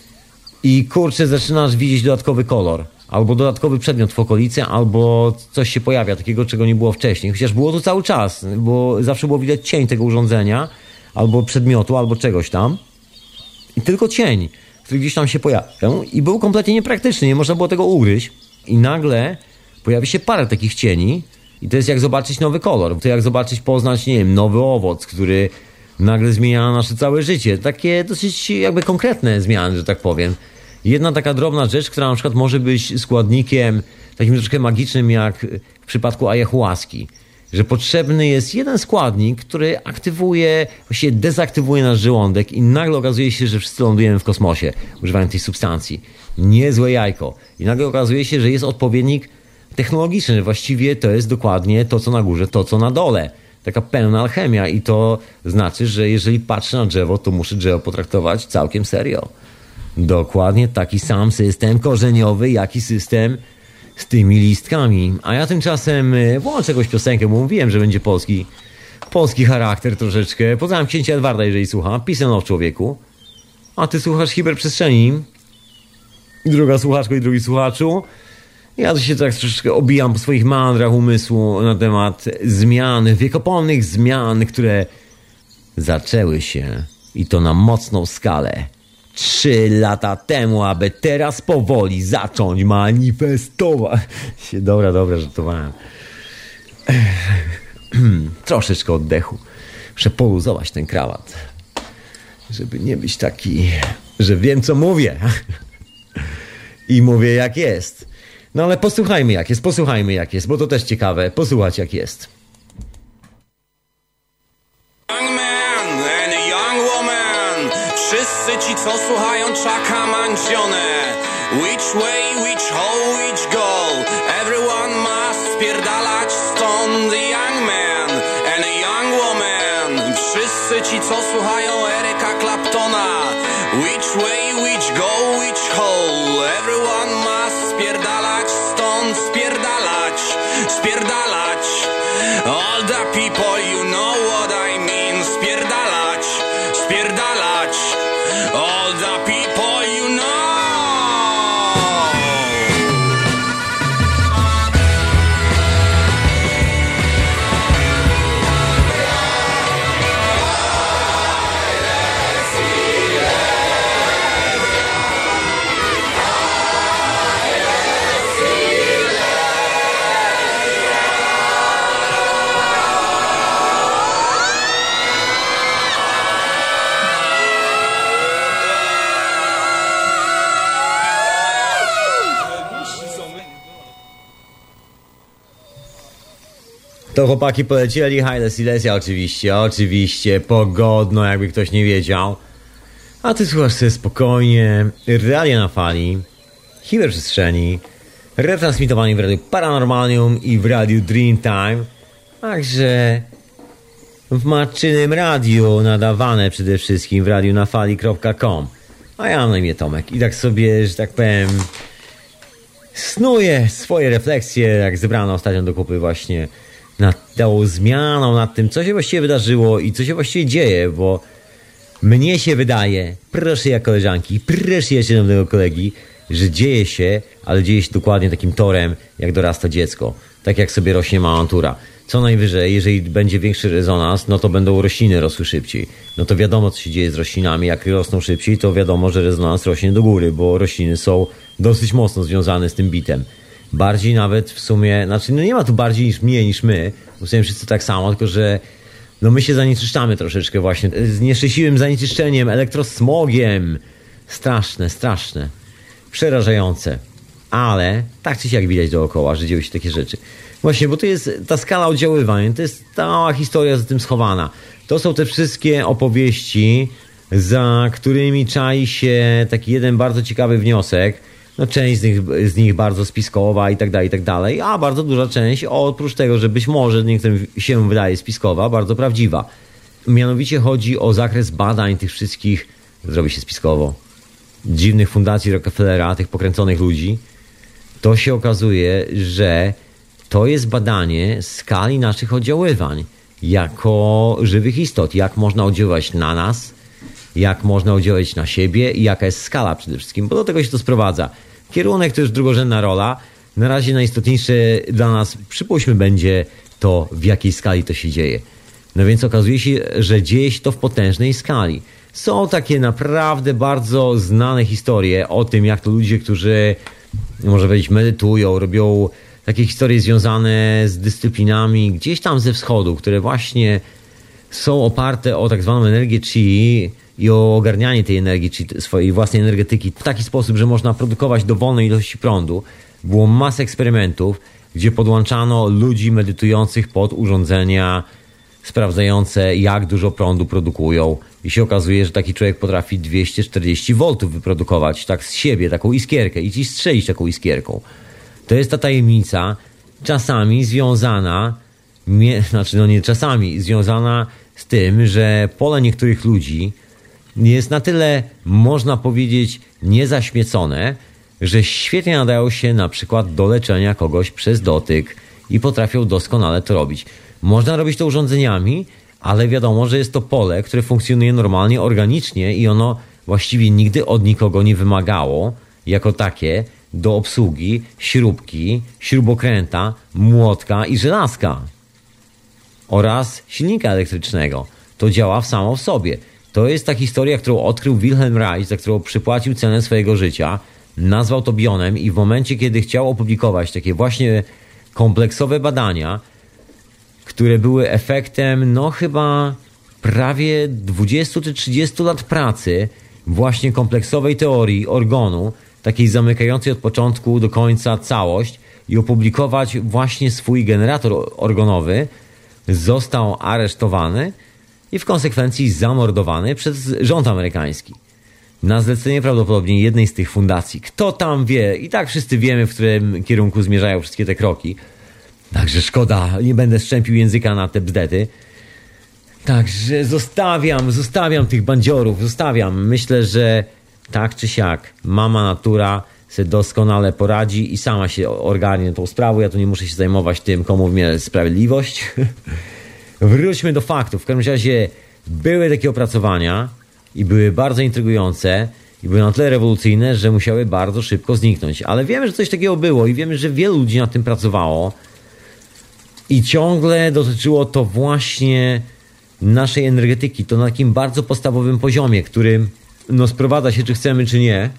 i kurczę zaczynasz widzieć dodatkowy kolor albo dodatkowy przedmiot w okolicy, albo coś się pojawia takiego, czego nie było wcześniej. Chociaż było to cały czas, bo zawsze było widać cień tego urządzenia, albo przedmiotu, albo czegoś tam. I tylko cień, który gdzieś tam się pojawiał i był kompletnie niepraktyczny, nie można było tego ugryźć. I nagle pojawi się parę takich cieni i to jest jak zobaczyć nowy kolor. To jak zobaczyć, poznać, nie wiem, nowy owoc, który nagle zmienia nasze całe życie. Takie dosyć jakby konkretne zmiany, że tak powiem. Jedna taka drobna rzecz, która na przykład może być składnikiem takim troszkę magicznym jak w przypadku ayahuaski. Że potrzebny jest jeden składnik, który aktywuje, właściwie dezaktywuje nasz żołądek i nagle okazuje się, że wszyscy lądujemy w kosmosie, używając tej substancji. Niezłe jajko. I nagle okazuje się, że jest odpowiednik technologiczny, właściwie to jest dokładnie to, co na górze, to, co na dole. Taka pełna alchemia i to znaczy, że jeżeli patrzę na drzewo, to muszę drzewo potraktować całkiem serio. Dokładnie taki sam system korzeniowy, jak i system z tymi listkami. A ja tymczasem e, włączę jakąś piosenkę, bo mówiłem, że będzie polski, polski charakter troszeczkę. Poznałem księcia Edwarda, jeżeli słucha. Pisano w człowieku. A ty słuchasz hiperprzestrzeni. Druga słuchaczko i drugi słuchaczu. Ja się tak troszeczkę obijam po swoich mandrach umysłu na temat zmian, wiekopomnych zmian, które zaczęły się i to na mocną skalę trzy lata temu, aby teraz powoli zacząć manifestować. Dobra, dobra, żartowałem. Troszeczkę oddechu. Muszę poluzować ten krawat. Żeby nie być taki, że wiem co mówię. I mówię jak jest. No ale posłuchajmy jak jest, posłuchajmy jak jest, bo to też ciekawe. Posłuchać jak jest. Ci co słuchają czaka mandzione Which way, which hole, which goal? Everyone must spierdalać stąd. The young man and a young woman. Wszyscy ci co słuchają Eryka Claptona. Which way, which go, which hole? Everyone must spierdalać stąd. Spierdalać, spierdalać. All the people you know To chłopaki polecieli, Haile Silesia oczywiście, oczywiście, pogodno, jakby ktoś nie wiedział. A ty słuchasz sobie spokojnie, realia na fali, hiperprzestrzeni, retransmitowani w Radiu Paranormalium i w Radiu Dreamtime, także w matczynym radiu nadawane przede wszystkim w radiu na fali.com. A ja mam na imię Tomek i tak sobie, że tak powiem, snuję swoje refleksje, jak zebrano ostatnio do kupy właśnie nad tą zmianą, nad tym, co się właściwie wydarzyło i co się właściwie dzieje, bo mnie się wydaje, proszę ja koleżanki, proszę ja szanownego kolegi, że dzieje się, ale dzieje się dokładnie takim torem, jak dorasta dziecko. Tak jak sobie rośnie mała natura. Co najwyżej, jeżeli będzie większy rezonans, no to będą rośliny rosły szybciej. No to wiadomo, co się dzieje z roślinami. Jak rosną szybciej, to wiadomo, że rezonans rośnie do góry, bo rośliny są dosyć mocno związane z tym bitem. Bardziej nawet w sumie, znaczy no nie ma tu bardziej niż mnie, niż my. Bo wszyscy tak samo, tylko że no my się zanieczyszczamy troszeczkę właśnie z nieszczęśliwym zanieczyszczeniem, elektrosmogiem. Straszne, straszne. Przerażające. Ale tak czy siak widać dookoła, że dzieją się takie rzeczy. Właśnie, bo to jest ta skala oddziaływań, to jest ta mała historia za tym schowana. To są te wszystkie opowieści, za którymi czai się taki jeden bardzo ciekawy wniosek. No, część z nich, z nich bardzo spiskowa i tak dalej, i tak dalej, a bardzo duża część, oprócz tego, że być może niektórym się wydaje spiskowa, bardzo prawdziwa. Mianowicie chodzi o zakres badań tych wszystkich, zrobi się spiskowo, dziwnych fundacji Rockefellera, tych pokręconych ludzi. To się okazuje, że to jest badanie skali naszych oddziaływań jako żywych istot. Jak można oddziaływać na nas, jak można oddziaływać na siebie i jaka jest skala przede wszystkim, bo do tego się to sprowadza. Kierunek to już drugorzędna rola. Na razie najistotniejsze dla nas, przypuśćmy, będzie to, w jakiej skali to się dzieje. No więc okazuje się, że dzieje się to w potężnej skali. Są takie naprawdę bardzo znane historie o tym, jak to ludzie, którzy, może powiedzieć, medytują, robią takie historie związane z dyscyplinami gdzieś tam ze wschodu, które właśnie są oparte o tak zwaną energię chi i o ogarnianie tej energii, czy swojej własnej energetyki w taki sposób, że można produkować dowolnej ilości prądu. Było masę eksperymentów, gdzie podłączano ludzi medytujących pod urządzenia sprawdzające, jak dużo prądu produkują. I się okazuje, że taki człowiek potrafi 240 V wyprodukować tak z siebie, taką iskierkę i ci strzelić taką iskierką. To jest ta tajemnica, czasami związana, nie, znaczy no nie czasami, związana z tym, że pole niektórych ludzi jest na tyle, można powiedzieć, niezaśmiecone, że świetnie nadają się na przykład do leczenia kogoś przez dotyk i potrafią doskonale to robić. Można robić to urządzeniami, ale wiadomo, że jest to pole, które funkcjonuje normalnie, organicznie i ono właściwie nigdy od nikogo nie wymagało jako takie do obsługi śrubki, śrubokręta, młotka i żelazka oraz silnika elektrycznego. To działa samo w sobie. To jest ta historia, którą odkrył Wilhelm Reich, za którą przypłacił cenę swojego życia. Nazwał to bionem i w momencie, kiedy chciał opublikować takie właśnie kompleksowe badania, które były efektem, no chyba prawie 20 czy 30 lat pracy, właśnie kompleksowej teorii organu, takiej zamykającej od początku do końca całość i opublikować właśnie swój generator organowy, został aresztowany i w konsekwencji zamordowany przez rząd amerykański. Na zlecenie prawdopodobnie jednej z tych fundacji. Kto tam wie? I tak wszyscy wiemy, w którym kierunku zmierzają wszystkie te kroki. Także szkoda, nie będę szczępił języka na te bzdety. Także zostawiam, zostawiam tych bandziorów, zostawiam. Myślę, że tak czy siak, mama natura se doskonale poradzi i sama się ogarnie tą sprawą. Ja tu nie muszę się zajmować tym, komu mnie sprawiedliwość. Wróćmy do faktów. W każdym razie były takie opracowania i były bardzo intrygujące i były na tyle rewolucyjne, że musiały bardzo szybko zniknąć. Ale wiemy, że coś takiego było i wiemy, że wielu ludzi nad tym pracowało i ciągle dotyczyło to właśnie naszej energetyki. To na takim bardzo podstawowym poziomie, który no, sprowadza się, czy chcemy, czy nie,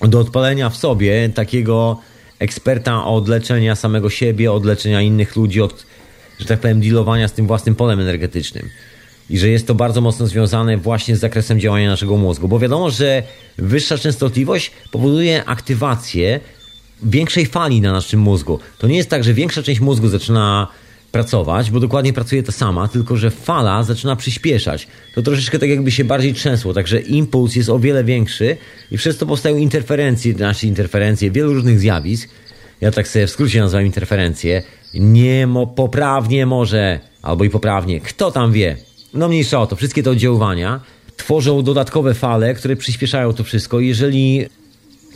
do odpalenia w sobie takiego eksperta od leczenia samego siebie, od leczenia innych ludzi, od, że tak powiem, dealowania z tym własnym polem energetycznym. I że jest to bardzo mocno związane właśnie z zakresem działania naszego mózgu, bo wiadomo, że wyższa częstotliwość powoduje aktywację większej fali na naszym mózgu. To nie jest tak, że większa część mózgu zaczyna pracować, bo dokładnie pracuje ta sama, tylko że fala zaczyna przyspieszać. To troszeczkę tak jakby się bardziej trzęsło, także impuls jest o wiele większy i przez to powstają interferencje, znaczy interferencje wielu różnych zjawisk. Ja tak sobie w skrócie nazywam interferencje. Nie mo poprawnie może, albo i poprawnie, kto tam wie. No mniejsza o to, wszystkie te oddziaływania tworzą dodatkowe fale, które przyspieszają to wszystko. Jeżeli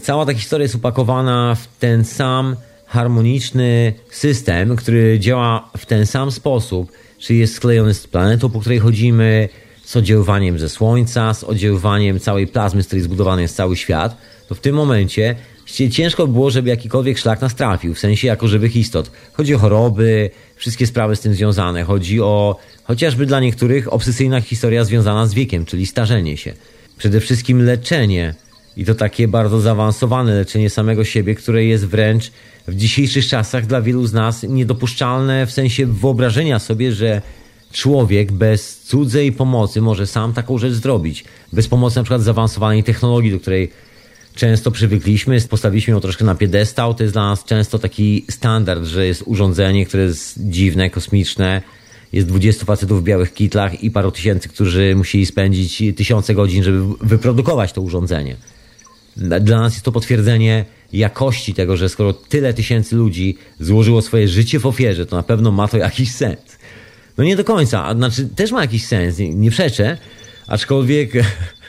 cała ta historia jest upakowana w ten sam harmoniczny system, który działa w ten sam sposób, czyli jest sklejony z planetą, po której chodzimy, z oddziaływaniem ze Słońca, z oddziaływaniem całej plazmy, z której zbudowany jest cały świat, to w tym momencie ciężko było, żeby jakikolwiek szlak nas trafił, w sensie jako żywych istot. Chodzi o choroby, wszystkie sprawy z tym związane. Chodzi o chociażby dla niektórych obsesyjna historia związana z wiekiem, czyli starzenie się. Przede wszystkim leczenie i to takie bardzo zaawansowane leczenie samego siebie, które jest wręcz w dzisiejszych czasach dla wielu z nas niedopuszczalne w sensie wyobrażenia sobie, że człowiek bez cudzej pomocy może sam taką rzecz zrobić. Bez pomocy na przykład zaawansowanej technologii, do której często przywykliśmy, postawiliśmy ją troszkę na piedestał. To jest dla nas często taki standard, że jest urządzenie, które jest dziwne, kosmiczne. Jest 20 facetów w białych kitlach i paru tysięcy, którzy musieli spędzić tysiące godzin, żeby wyprodukować to urządzenie. Dla nas jest to potwierdzenie jakości tego, że skoro tyle tysięcy ludzi złożyło swoje życie w ofierze, to na pewno ma to jakiś sens. No nie do końca, znaczy też ma jakiś sens, nie, nie przeczę, aczkolwiek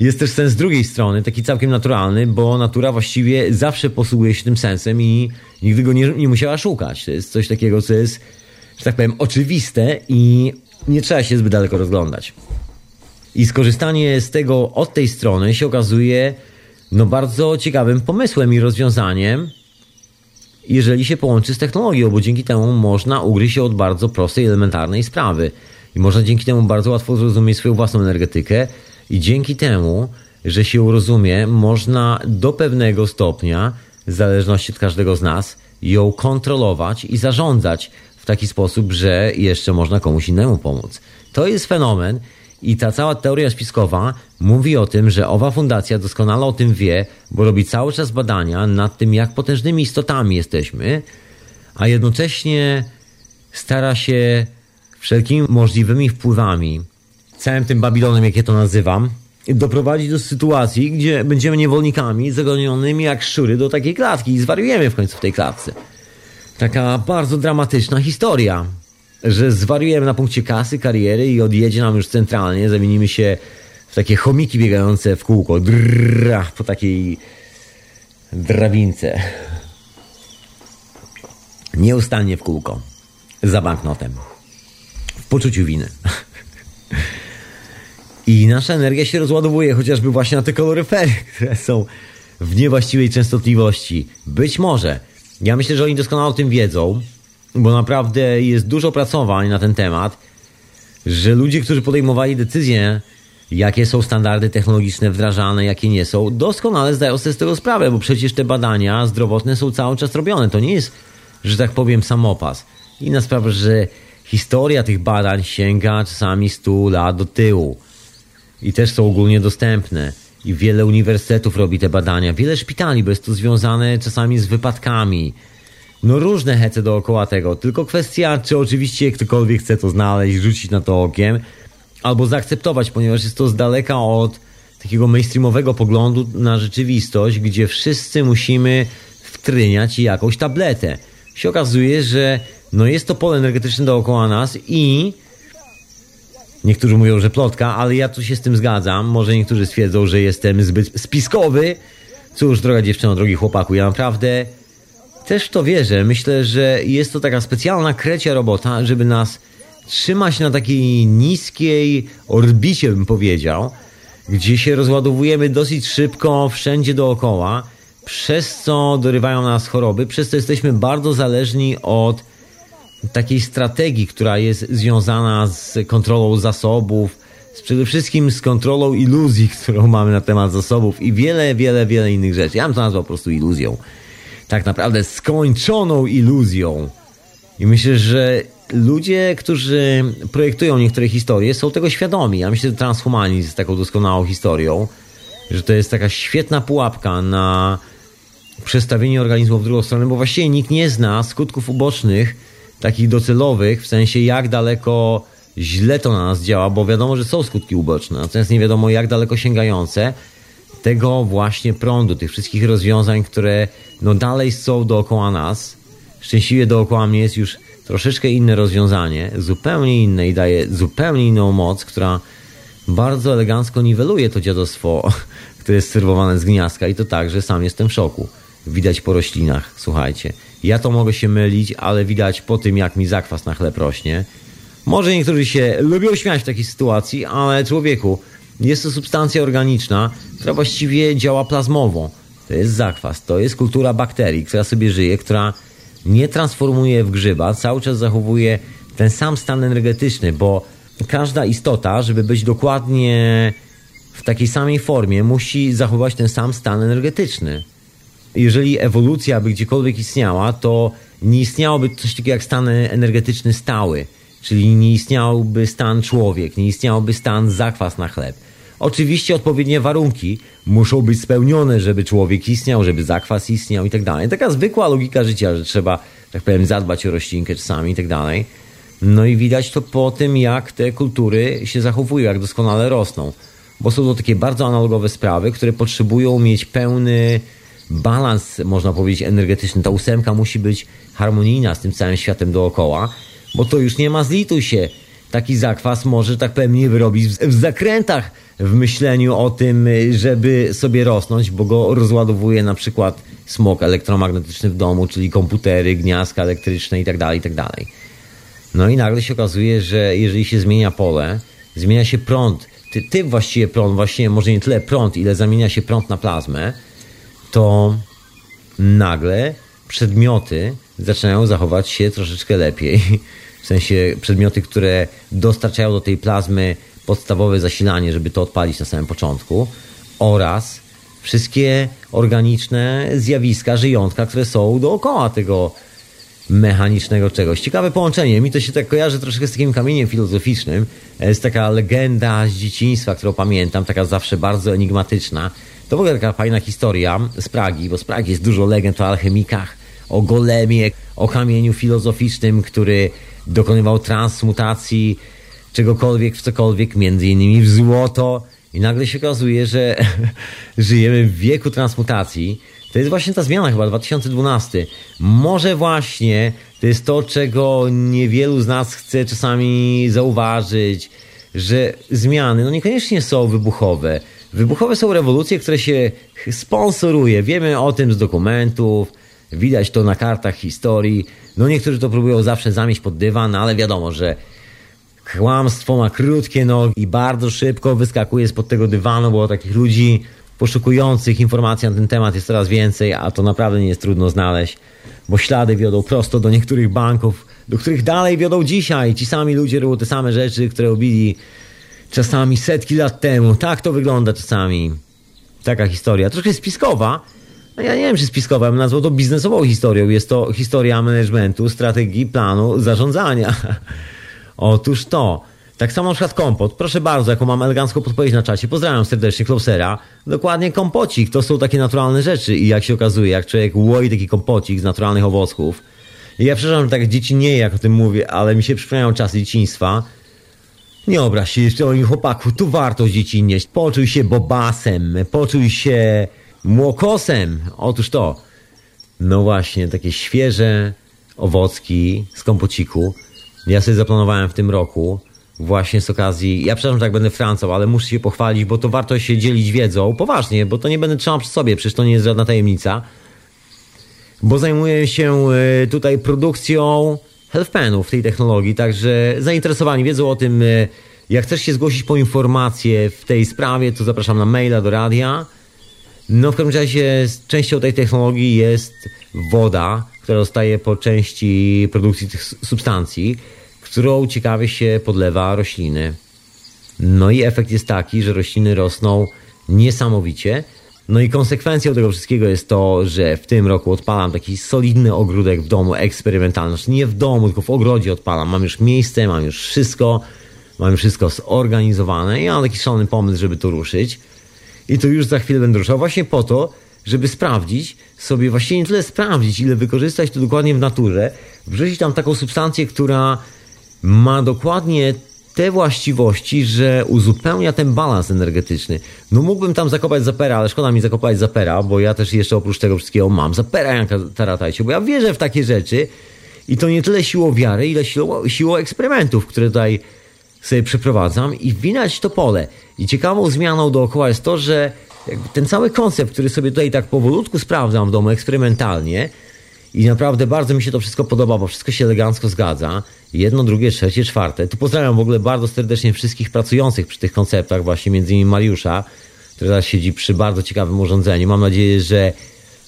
jest też sens drugiej strony, taki całkiem naturalny, bo natura właściwie zawsze posługuje się tym sensem i nigdy go nie, nie musiała szukać. To jest coś takiego, co jest, że tak powiem, oczywiste i nie trzeba się zbyt daleko rozglądać. I skorzystanie z tego od tej strony się okazuje no bardzo ciekawym pomysłem i rozwiązaniem, jeżeli się połączy z technologią, bo dzięki temu można ugryźć się od bardzo prostej, elementarnej sprawy. I można dzięki temu bardzo łatwo zrozumieć swoją własną energetykę i dzięki temu, że się rozumie, można do pewnego stopnia, w zależności od każdego z nas, ją kontrolować i zarządzać w taki sposób, że jeszcze można komuś innemu pomóc. To jest fenomen i ta cała teoria spiskowa mówi o tym, że owa fundacja doskonale o tym wie, bo robi cały czas badania nad tym, jak potężnymi istotami jesteśmy, a jednocześnie stara się wszelkimi możliwymi wpływami, całym tym Babilonem, jak ja to nazywam, doprowadzić do sytuacji, gdzie będziemy niewolnikami zagonionymi jak szczury do takiej klatki i zwariujemy w końcu w tej klatce. Taka bardzo dramatyczna historia że zwariujemy na punkcie kasy, kariery i odjedzie nam już centralnie, zamienimy się w takie chomiki biegające w kółko, drrrr, po takiej drabince. Nieustannie w kółko. Za banknotem. W poczuciu winy. I nasza energia się rozładowuje chociażby właśnie na te koloryfery, które są w niewłaściwej częstotliwości. Być może. Ja myślę, że oni doskonale o tym wiedzą bo naprawdę jest dużo pracowań na ten temat, że ludzie, którzy podejmowali decyzje, jakie są standardy technologiczne wdrażane, jakie nie są, doskonale zdają sobie z tego sprawę, bo przecież te badania zdrowotne są cały czas robione. To nie jest, że tak powiem, samopas. Inna sprawa, że historia tych badań sięga czasami 100 lat do tyłu i też są ogólnie dostępne. I wiele uniwersytetów robi te badania, wiele szpitali, bo jest to związane czasami z wypadkami, no różne hece dookoła tego. Tylko kwestia, czy oczywiście ktokolwiek chce to znaleźć, rzucić na to okiem, albo zaakceptować, ponieważ jest to z daleka od takiego mainstreamowego poglądu na rzeczywistość, gdzie wszyscy musimy wtryniać jakąś tabletę. Się okazuje, że no jest to pole energetyczne dookoła nas i niektórzy mówią, że plotka, ale ja tu się z tym zgadzam. Może niektórzy stwierdzą, że jestem zbyt spiskowy. Cóż, droga dziewczyno, drogi chłopaku, ja naprawdę też w to wierzę. Myślę, że jest to taka specjalna krecia robota, żeby nas trzymać na takiej niskiej orbicie, bym powiedział, gdzie się rozładowujemy dosyć szybko wszędzie dookoła, przez co dorywają nas choroby, przez co jesteśmy bardzo zależni od takiej strategii, która jest związana z kontrolą zasobów, z przede wszystkim z kontrolą iluzji, którą mamy na temat zasobów i wiele, wiele, wiele innych rzeczy. Ja bym to nazwał po prostu iluzją tak naprawdę skończoną iluzją. I myślę, że ludzie, którzy projektują niektóre historie, są tego świadomi. Ja myślę, że transhumanizm jest taką doskonałą historią, że to jest taka świetna pułapka na przestawienie organizmu w drugą stronę, bo właściwie nikt nie zna skutków ubocznych takich docelowych, w sensie jak daleko źle to na nas działa, bo wiadomo, że są skutki uboczne, natomiast nie wiadomo jak daleko sięgające tego właśnie prądu, tych wszystkich rozwiązań, które no dalej są dookoła nas. Szczęśliwie dookoła mnie jest już troszeczkę inne rozwiązanie, zupełnie inne i daje zupełnie inną moc, która bardzo elegancko niweluje to dziadostwo, które jest serwowane z gniazdka i to tak, że sam jestem w szoku. Widać po roślinach, słuchajcie. Ja to mogę się mylić, ale widać po tym, jak mi zakwas na chleb rośnie. Może niektórzy się lubią śmiać w takiej sytuacji, ale człowieku, jest to substancja organiczna, która właściwie działa plazmowo. To jest zakwas, to jest kultura bakterii, która sobie żyje, która nie transformuje w grzyba, cały czas zachowuje ten sam stan energetyczny, bo każda istota, żeby być dokładnie w takiej samej formie, musi zachować ten sam stan energetyczny. Jeżeli ewolucja by gdziekolwiek istniała, to nie istniałoby coś takiego jak stan energetyczny stały, czyli nie istniałby stan człowiek, nie istniałby stan zakwas na chleb. Oczywiście odpowiednie warunki muszą być spełnione, żeby człowiek istniał, żeby zakwas istniał i tak dalej. Taka zwykła logika życia, że trzeba, tak powiem, zadbać o roślinkę czasami i tak dalej. No i widać to po tym, jak te kultury się zachowują, jak doskonale rosną. Bo są to takie bardzo analogowe sprawy, które potrzebują mieć pełny balans, można powiedzieć, energetyczny. Ta ósemka musi być harmonijna z tym całym światem dookoła, bo to już nie ma zlituj się. Taki zakwas może, tak powiem, nie wyrobić w, zakrętach w myśleniu o tym, żeby sobie rosnąć, bo go rozładowuje na przykład smog elektromagnetyczny w domu, czyli komputery, gniazdka elektryczne itd., tak itd. Tak no i nagle się okazuje, że jeżeli się zmienia pole, zmienia się prąd, ty, ty właściwie prąd, właściwie może nie tyle prąd, ile zamienia się prąd na plazmę, to nagle przedmioty zaczynają zachować się troszeczkę lepiej. W sensie przedmioty, które dostarczają do tej plazmy podstawowe zasilanie, żeby to odpalić na samym początku, oraz wszystkie organiczne zjawiska, żyjątka, które są dookoła tego mechanicznego czegoś. Ciekawe połączenie. Mi to się tak kojarzy troszkę z takim kamieniem filozoficznym. Jest taka legenda z dzieciństwa, którą pamiętam, taka zawsze bardzo enigmatyczna. To w ogóle taka fajna historia z Pragi, bo z Pragi jest dużo legend o alchemikach, o golemie, o kamieniu filozoficznym, który dokonywał transmutacji czegokolwiek w cokolwiek, między innymi w złoto. I nagle się okazuje, że żyjemy w wieku transmutacji. To jest właśnie ta zmiana chyba, 2012. Może właśnie to jest to, czego niewielu z nas chce czasami zauważyć, że zmiany no niekoniecznie są wybuchowe. Wybuchowe są rewolucje, które się sponsoruje. Wiemy o tym z dokumentów, widać to na kartach historii. No niektórzy to próbują zawsze zamieść pod dywan, ale wiadomo, że Kłamstwo ma krótkie nogi i bardzo szybko wyskakuje spod tego dywanu, bo takich ludzi poszukujących informacji na ten temat jest coraz więcej, a to naprawdę nie jest trudno znaleźć, bo ślady wiodą prosto do niektórych banków, do których dalej wiodą dzisiaj. Ci sami ludzie robią te same rzeczy, które robili czasami setki lat temu. Tak to wygląda czasami. Taka historia. Troszkę spiskowa. No ja nie wiem, czy spiskowa, bym nazwał to biznesową historią. Jest to historia managementu, strategii, planu, zarządzania. Otóż to. Tak samo na przykład kompot. Proszę bardzo, jaką mam elegancką podpowiedź na czacie. Pozdrawiam serdecznie Closera. Dokładnie kompocik. To są takie naturalne rzeczy i jak się okazuje, jak człowiek łoi taki kompocik z naturalnych owoców. I ja przepraszam, że tak dzieci nie jak o tym mówię, ale mi się przypomniają czasy dzieciństwa. Nie obraź się moim chłopaku, tu warto dzieci nieść. Poczuj się bobasem, poczuj się młokosem. Otóż to. No właśnie, takie świeże owocki z kompociku ja sobie zaplanowałem w tym roku właśnie z okazji, ja przepraszam, że tak będę Francą, ale muszę się pochwalić, bo to warto się dzielić wiedzą, poważnie, bo to nie będę trzymał przy sobie, przecież to nie jest żadna tajemnica. Bo zajmuję się e, tutaj produkcją healthpenów tej technologii, także zainteresowani wiedzą o tym, e, jak chcesz się zgłosić po informacje w tej sprawie, to zapraszam na maila do radia. No w każdym razie częścią tej technologii jest woda, która zostaje po części produkcji tych substancji, którą ciekawie się podlewa rośliny. No i efekt jest taki, że rośliny rosną niesamowicie. No i konsekwencją tego wszystkiego jest to, że w tym roku odpalam taki solidny ogródek w domu eksperymentalny. Znaczy nie w domu, tylko w ogrodzie odpalam. Mam już miejsce, mam już wszystko, mam już wszystko zorganizowane i mam taki szalony pomysł, żeby to ruszyć. I to już za chwilę będę ruszał właśnie po to, żeby sprawdzić sobie, właściwie nie tyle sprawdzić, ile wykorzystać to dokładnie w naturze, wrzucić tam taką substancję, która ma dokładnie te właściwości, że uzupełnia ten balans energetyczny. No mógłbym tam zakopać zapera, ale szkoda mi zakopać zapera, bo ja też jeszcze oprócz tego wszystkiego mam zapera Janka Taratajcie, bo ja wierzę w takie rzeczy i to nie tyle siłą wiary, ile siłą, siłą eksperymentów, które tutaj sobie przeprowadzam i widać to pole. I ciekawą zmianą dookoła jest to, że ten cały koncept, który sobie tutaj tak powolutku sprawdzam w domu eksperymentalnie i naprawdę bardzo mi się to wszystko podoba, bo wszystko się elegancko zgadza. Jedno, drugie, trzecie, czwarte. Tu pozdrawiam w ogóle bardzo serdecznie wszystkich pracujących przy tych konceptach, właśnie między innymi Mariusza, który teraz siedzi przy bardzo ciekawym urządzeniu. Mam nadzieję, że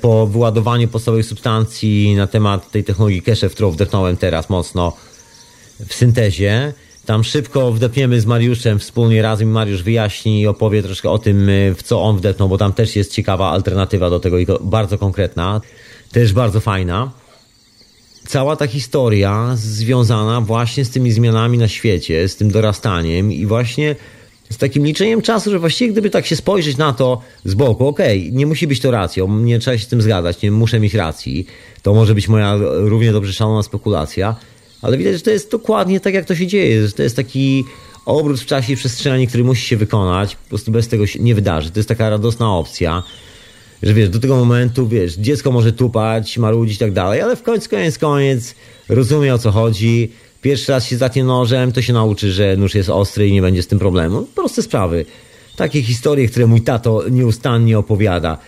po wyładowaniu podstawowej substancji na temat tej technologii cache, w którą wdepnąłem teraz mocno w syntezie, tam szybko wdepniemy z Mariuszem wspólnie razem. Mariusz wyjaśni i opowie troszkę o tym, w co on wdepnął, bo tam też jest ciekawa alternatywa do tego i bardzo konkretna, też bardzo fajna. Cała ta historia związana właśnie z tymi zmianami na świecie, z tym dorastaniem i właśnie z takim liczeniem czasu, że właściwie gdyby tak się spojrzeć na to z boku, okej, okay, nie musi być to racją, nie trzeba się z tym zgadzać, nie muszę mieć racji, to może być moja równie dobrze szalona spekulacja, ale widać, że to jest dokładnie tak, jak to się dzieje, że to jest taki obrót w czasie i przestrzeni, który musi się wykonać, po prostu bez tego się nie wydarzy. To jest taka radosna opcja, że wiesz, do tego momentu, wiesz, dziecko może tupać, marudzić i tak dalej, ale w końcu, koniec, koniec, rozumie o co chodzi, pierwszy raz się zatnie nożem, to się nauczy, że nóż jest ostry i nie będzie z tym problemu. Proste sprawy. Takie historie, które mój tato nieustannie opowiada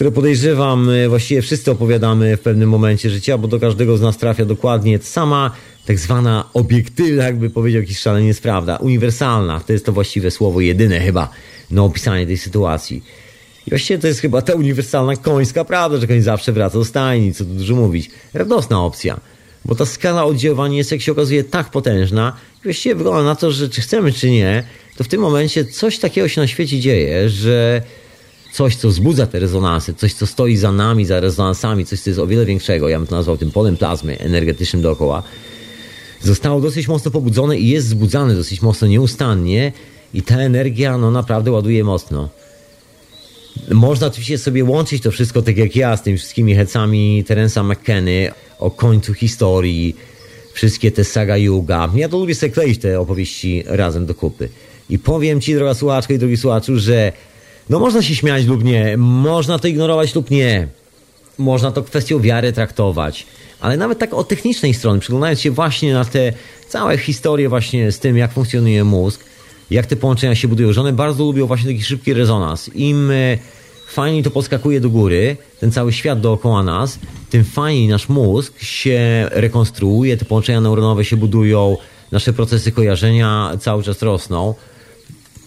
które podejrzewam, e, właściwie wszyscy opowiadamy w pewnym momencie życia, bo do każdego z nas trafia dokładnie sama tak zwana obiektywna, jakby powiedział jakiś szaleniec, prawda, uniwersalna, to jest to właściwe słowo, jedyne chyba na opisanie tej sytuacji. I właściwie to jest chyba ta uniwersalna końska prawda, że koń zawsze wraca do stajni, co tu dużo mówić. Radosna opcja, bo ta skala oddziaływania jest, jak się okazuje, tak potężna i właściwie wygląda na to, że czy chcemy, czy nie, to w tym momencie coś takiego się na świecie dzieje, że coś, co wzbudza te rezonansy, coś, co stoi za nami, za rezonansami, coś, co jest o wiele większego, ja bym to nazwał tym polem plazmy energetycznym dookoła, zostało dosyć mocno pobudzone i jest wzbudzane dosyć mocno nieustannie i ta energia, no naprawdę ładuje mocno. Można oczywiście sobie łączyć to wszystko, tak jak ja, z tymi wszystkimi hecami Terensa McKenny o końcu historii, wszystkie te saga Yuga. Ja to lubię sobie kleić te opowieści razem do kupy. I powiem Ci, droga słuchaczka i drogi słuchaczu, że no można się śmiać lub nie, można to ignorować lub nie. Można to kwestią wiary traktować. Ale nawet tak od technicznej strony, przyglądając się właśnie na te całe historie właśnie z tym, jak funkcjonuje mózg, jak te połączenia się budują, że one bardzo lubią właśnie taki szybki rezonans. Im e, fajniej to podskakuje do góry, ten cały świat dookoła nas, tym fajniej nasz mózg się rekonstruuje, te połączenia neuronowe się budują, nasze procesy kojarzenia cały czas rosną.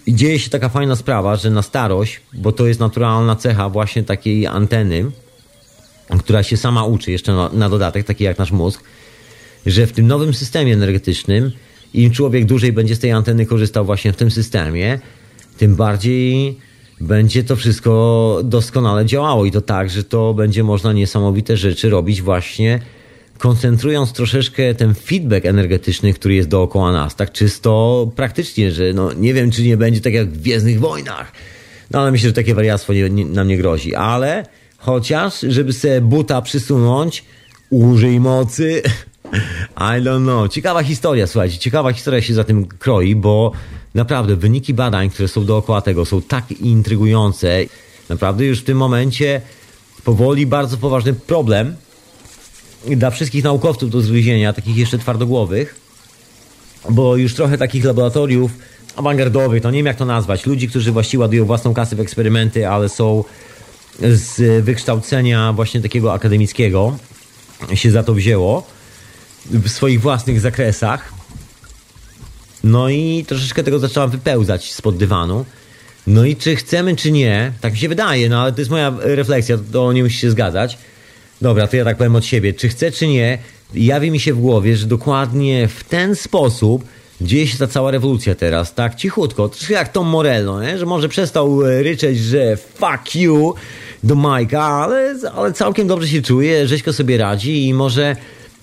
I dzieje się taka fajna sprawa, że na starość, bo to jest naturalna cecha właśnie takiej anteny, która się sama uczy jeszcze na, na dodatek, taki jak nasz mózg, że w tym nowym systemie energetycznym, im człowiek dłużej będzie z tej anteny korzystał właśnie w tym systemie, tym bardziej będzie to wszystko doskonale działało i to tak, że to będzie można niesamowite rzeczy robić właśnie koncentrując troszeczkę ten feedback energetyczny, który jest dookoła nas, tak czysto praktycznie, że no nie wiem, czy nie będzie tak jak w Gwiezdnych Wojnach. No ale myślę, że takie wariactwo nie, nie, nam nie grozi. Ale chociaż, żeby sobie buta przysunąć, użyj mocy. I don't know. Ciekawa historia, słuchajcie, ciekawa historia się za tym kroi, bo naprawdę wyniki badań, które są dookoła tego, są tak intrygujące. Naprawdę już w tym momencie powoli bardzo poważny problem dla wszystkich naukowców do zgryzienia, takich jeszcze twardogłowych, bo już trochę takich laboratoriów awangardowych, no nie wiem jak to nazwać, ludzi, którzy właściwie ładują własną kasę w eksperymenty, ale są z wykształcenia właśnie takiego akademickiego, się za to wzięło w swoich własnych zakresach. No i troszeczkę tego zaczęłam wypełzać spod dywanu. No i czy chcemy, czy nie, tak mi się wydaje, no ale to jest moja refleksja, to nie musi się zgadzać Dobra, to ja tak powiem od siebie. Czy chcę, czy nie, jawi mi się w głowie, że dokładnie w ten sposób dzieje się ta cała rewolucja teraz, tak cichutko, troszkę jak Tom Morello, nie? że może przestał e, ryczeć, że fuck you do Majka, ale, ale całkiem dobrze się czuje, Rzeźko sobie radzi i może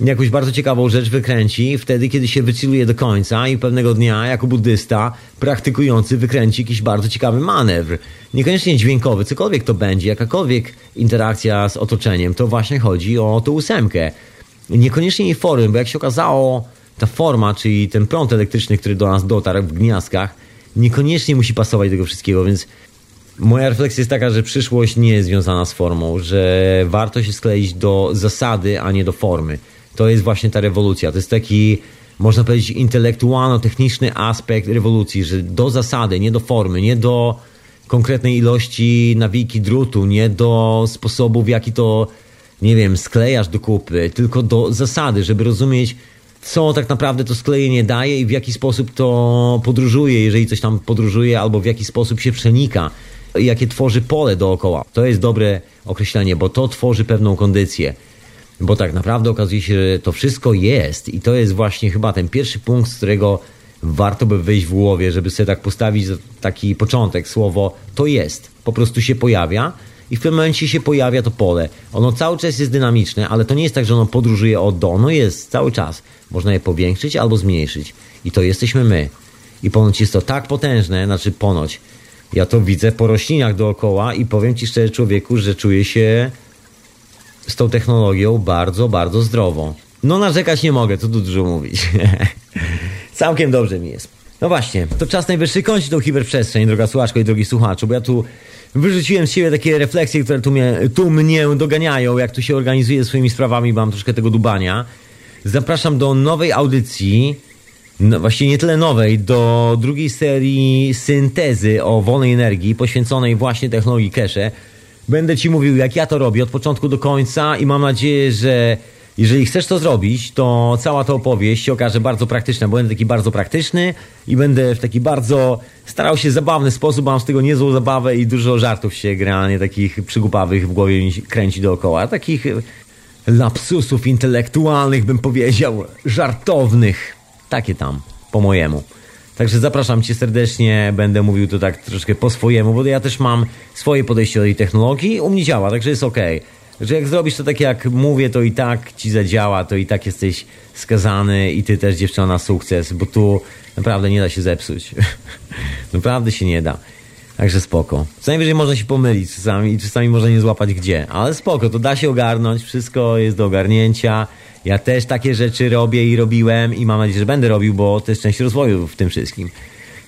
jakąś bardzo ciekawą rzecz wykręci wtedy, kiedy się wyciluje do końca i pewnego dnia jako buddysta praktykujący wykręci jakiś bardzo ciekawy manewr. Niekoniecznie dźwiękowy, cokolwiek to będzie, jakakolwiek interakcja z otoczeniem, to właśnie chodzi o tą ósemkę. Niekoniecznie jej formy, bo jak się okazało, ta forma, czyli ten prąd elektryczny, który do nas dotarł w gniazdkach, niekoniecznie musi pasować do tego wszystkiego, więc moja refleksja jest taka, że przyszłość nie jest związana z formą, że warto się skleić do zasady, a nie do formy. To jest właśnie ta rewolucja. To jest taki, można powiedzieć, intelektualno-techniczny aspekt rewolucji, że do zasady, nie do formy, nie do konkretnej ilości nawiki drutu, nie do sposobu, w jaki to, nie wiem, sklejasz do kupy, tylko do zasady, żeby rozumieć, co tak naprawdę to sklejenie daje i w jaki sposób to podróżuje, jeżeli coś tam podróżuje, albo w jaki sposób się przenika, jakie tworzy pole dookoła. To jest dobre określenie, bo to tworzy pewną kondycję. Bo tak naprawdę okazuje się, że to wszystko jest i to jest właśnie chyba ten pierwszy punkt, z którego warto by wyjść w głowie, żeby sobie tak postawić taki początek, słowo to jest. Po prostu się pojawia i w pewnym momencie się pojawia to pole. Ono cały czas jest dynamiczne, ale to nie jest tak, że ono podróżuje od do. Ono jest cały czas. Można je powiększyć albo zmniejszyć. I to jesteśmy my. I ponoć jest to tak potężne, znaczy ponoć. Ja to widzę po roślinach dookoła i powiem Ci szczerze człowieku, że czuję się z tą technologią bardzo, bardzo zdrowo. No narzekać nie mogę, co tu dużo mówić. Całkiem dobrze mi jest. No właśnie, to czas najwyższy kończyć tą hiperprzestrzeń, droga słuchaczko i drogi słuchaczu, bo ja tu wyrzuciłem z siebie takie refleksje, które tu mnie, tu mnie doganiają, jak tu się organizuje swoimi sprawami, mam troszkę tego dubania. Zapraszam do nowej audycji, no właściwie nie tyle nowej, do drugiej serii syntezy o wolnej energii, poświęconej właśnie technologii cache. Będę Ci mówił, jak ja to robię od początku do końca i mam nadzieję, że jeżeli chcesz to zrobić, to cała ta opowieść się okaże bardzo praktyczna, będę taki bardzo praktyczny i będę w taki bardzo starał się zabawny sposób, mam z tego niezłą zabawę i dużo żartów się generalnie takich przygłupawych w głowie kręci dookoła, takich lapsusów intelektualnych bym powiedział, żartownych, takie tam, po mojemu. Także zapraszam Cię serdecznie, będę mówił to tak troszkę po swojemu, bo ja też mam swoje podejście do tej technologii, u mnie działa, także jest ok. Że jak zrobisz to tak jak mówię, to i tak Ci zadziała, to i tak jesteś skazany i Ty też dziewczyna na sukces, bo tu naprawdę nie da się zepsuć. naprawdę się nie da. Także spoko. Co najwyżej można się pomylić czasami i czasami można nie złapać gdzie, ale spoko, to da się ogarnąć, wszystko jest do ogarnięcia. Ja też takie rzeczy robię i robiłem i mam nadzieję, że będę robił, bo to jest część rozwoju w tym wszystkim.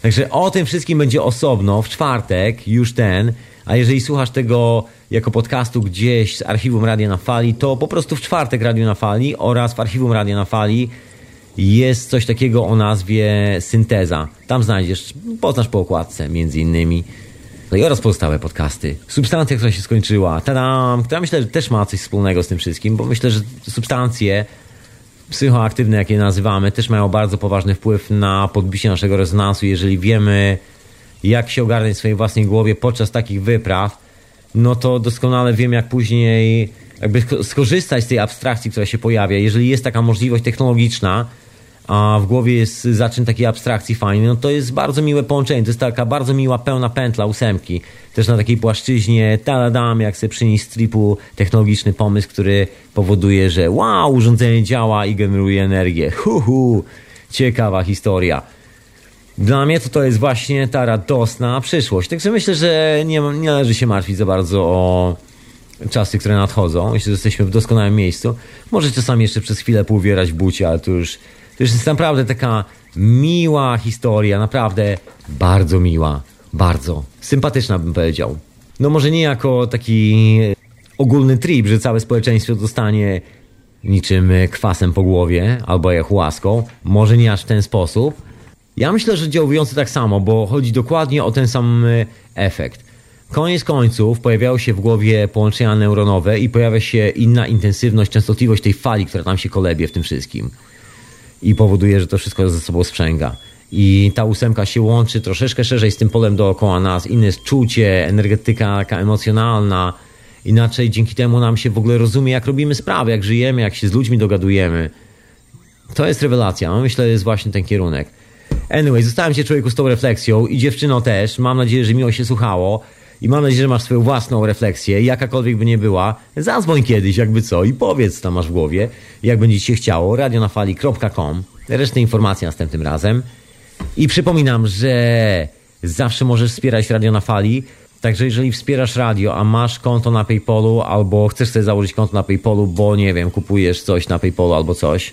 Także o tym wszystkim będzie osobno w czwartek, już ten. A jeżeli słuchasz tego jako podcastu gdzieś z archiwum Radia na Fali, to po prostu w czwartek Radio na Fali oraz w archiwum Radia na Fali jest coś takiego o nazwie Synteza. Tam znajdziesz, poznasz po okładce między innymi. No i oraz pozostałe podcasty. Substancja, która się skończyła, tadam, która myślę, że też ma coś wspólnego z tym wszystkim, bo myślę, że substancje psychoaktywne, jakie nazywamy, też mają bardzo poważny wpływ na podbicie naszego rezonansu. Jeżeli wiemy, jak się ogarnąć w swojej własnej głowie podczas takich wypraw, no to doskonale wiem, jak później jakby skorzystać z tej abstrakcji, która się pojawia. Jeżeli jest taka możliwość technologiczna, a w głowie jest zaczyn takiej abstrakcji fajny, no to jest bardzo miłe połączenie. To jest taka bardzo miła, pełna pętla ósemki. Też na takiej płaszczyźnie, taladam, jak sobie przynieść stripu technologiczny pomysł, który powoduje, że wow, urządzenie działa i generuje energię. Hu, hu. Ciekawa historia. Dla mnie to to jest właśnie ta radosna przyszłość. Także myślę, że nie, nie należy się martwić za bardzo o czasy, które nadchodzą. Myślę, że jesteśmy w doskonałym miejscu. Może czasami jeszcze przez chwilę półwierać w bucie, ale to już, to jest naprawdę taka miła historia. Naprawdę bardzo miła. Bardzo. Sympatyczna bym powiedział. No może nie jako taki ogólny trip, że całe społeczeństwo dostanie niczym kwasem po głowie albo jak łaską. Może nie aż w ten sposób, ja myślę, że działujący tak samo, bo chodzi dokładnie o ten sam e, efekt. Koniec końców pojawiają się w głowie połączenia neuronowe i pojawia się inna intensywność, częstotliwość tej fali, która tam się kolebie w tym wszystkim. I powoduje, że to wszystko ze sobą sprzęga. I ta ósemka się łączy troszeczkę szerzej z tym polem dookoła nas. Inne jest czucie, energetyka taka emocjonalna. Inaczej dzięki temu nam się w ogóle rozumie, jak robimy sprawy, jak żyjemy, jak się z ludźmi dogadujemy. To jest rewelacja. No, myślę, że jest właśnie ten kierunek. Anyway, zostałem się człowieku z tą refleksją i dziewczyno też. Mam nadzieję, że miło się słuchało. I mam nadzieję, że masz swoją własną refleksję, jakakolwiek by nie była. Zadzwoń kiedyś, jakby co, i powiedz, co masz w głowie, jak będzie ci się chciało. radionafali.com. Resztę informacji następnym razem. I przypominam, że zawsze możesz wspierać Radio na Fali Także jeżeli wspierasz radio, a masz konto na PayPalu, albo chcesz sobie założyć konto na PayPalu, bo nie wiem, kupujesz coś na PayPalu albo coś,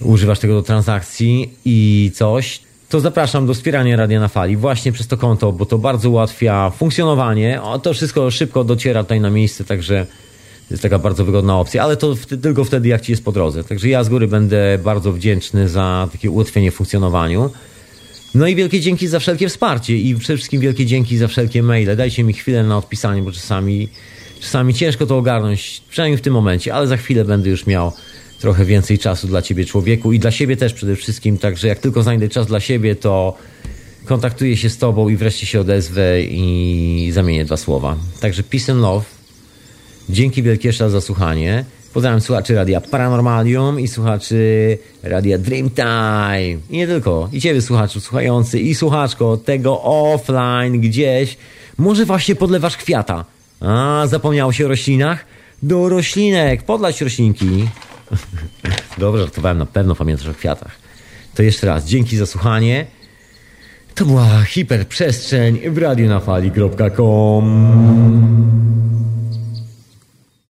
używasz tego do transakcji i coś, to zapraszam do wspierania Radia na Fali właśnie przez to konto, bo to bardzo ułatwia funkcjonowanie. O, to wszystko szybko dociera tutaj na miejsce, także jest taka bardzo wygodna opcja, ale to wtedy, tylko wtedy, jak ci jest po drodze. Także ja z góry będę bardzo wdzięczny za takie ułatwienie w funkcjonowaniu. No i wielkie dzięki za wszelkie wsparcie i przede wszystkim wielkie dzięki za wszelkie maile. Dajcie mi chwilę na odpisanie, bo czasami, czasami ciężko to ogarnąć, przynajmniej w tym momencie, ale za chwilę będę już miał trochę więcej czasu dla ciebie, człowieku, i dla siebie też przede wszystkim. Także jak tylko znajdę czas dla siebie, to kontaktuję się z tobą i wreszcie się odezwę i zamienię dwa słowa. Także peace and love. Dzięki wielkie za słuchanie. Pozdrawiam słuchaczy Radia Paranormalium i słuchaczy Radia Dreamtime. I nie tylko. I ciebie słuchaczu słuchający i słuchaczko tego offline gdzieś. Może właśnie podlewasz kwiata. A, zapomniał się o roślinach? Do roślinek. Podlać roślinki. Dobrze, żartowałem, na pewno pamiętasz o kwiatach. To jeszcze raz, dzięki za słuchanie. To była hiperprzestrzeń w radionafali.com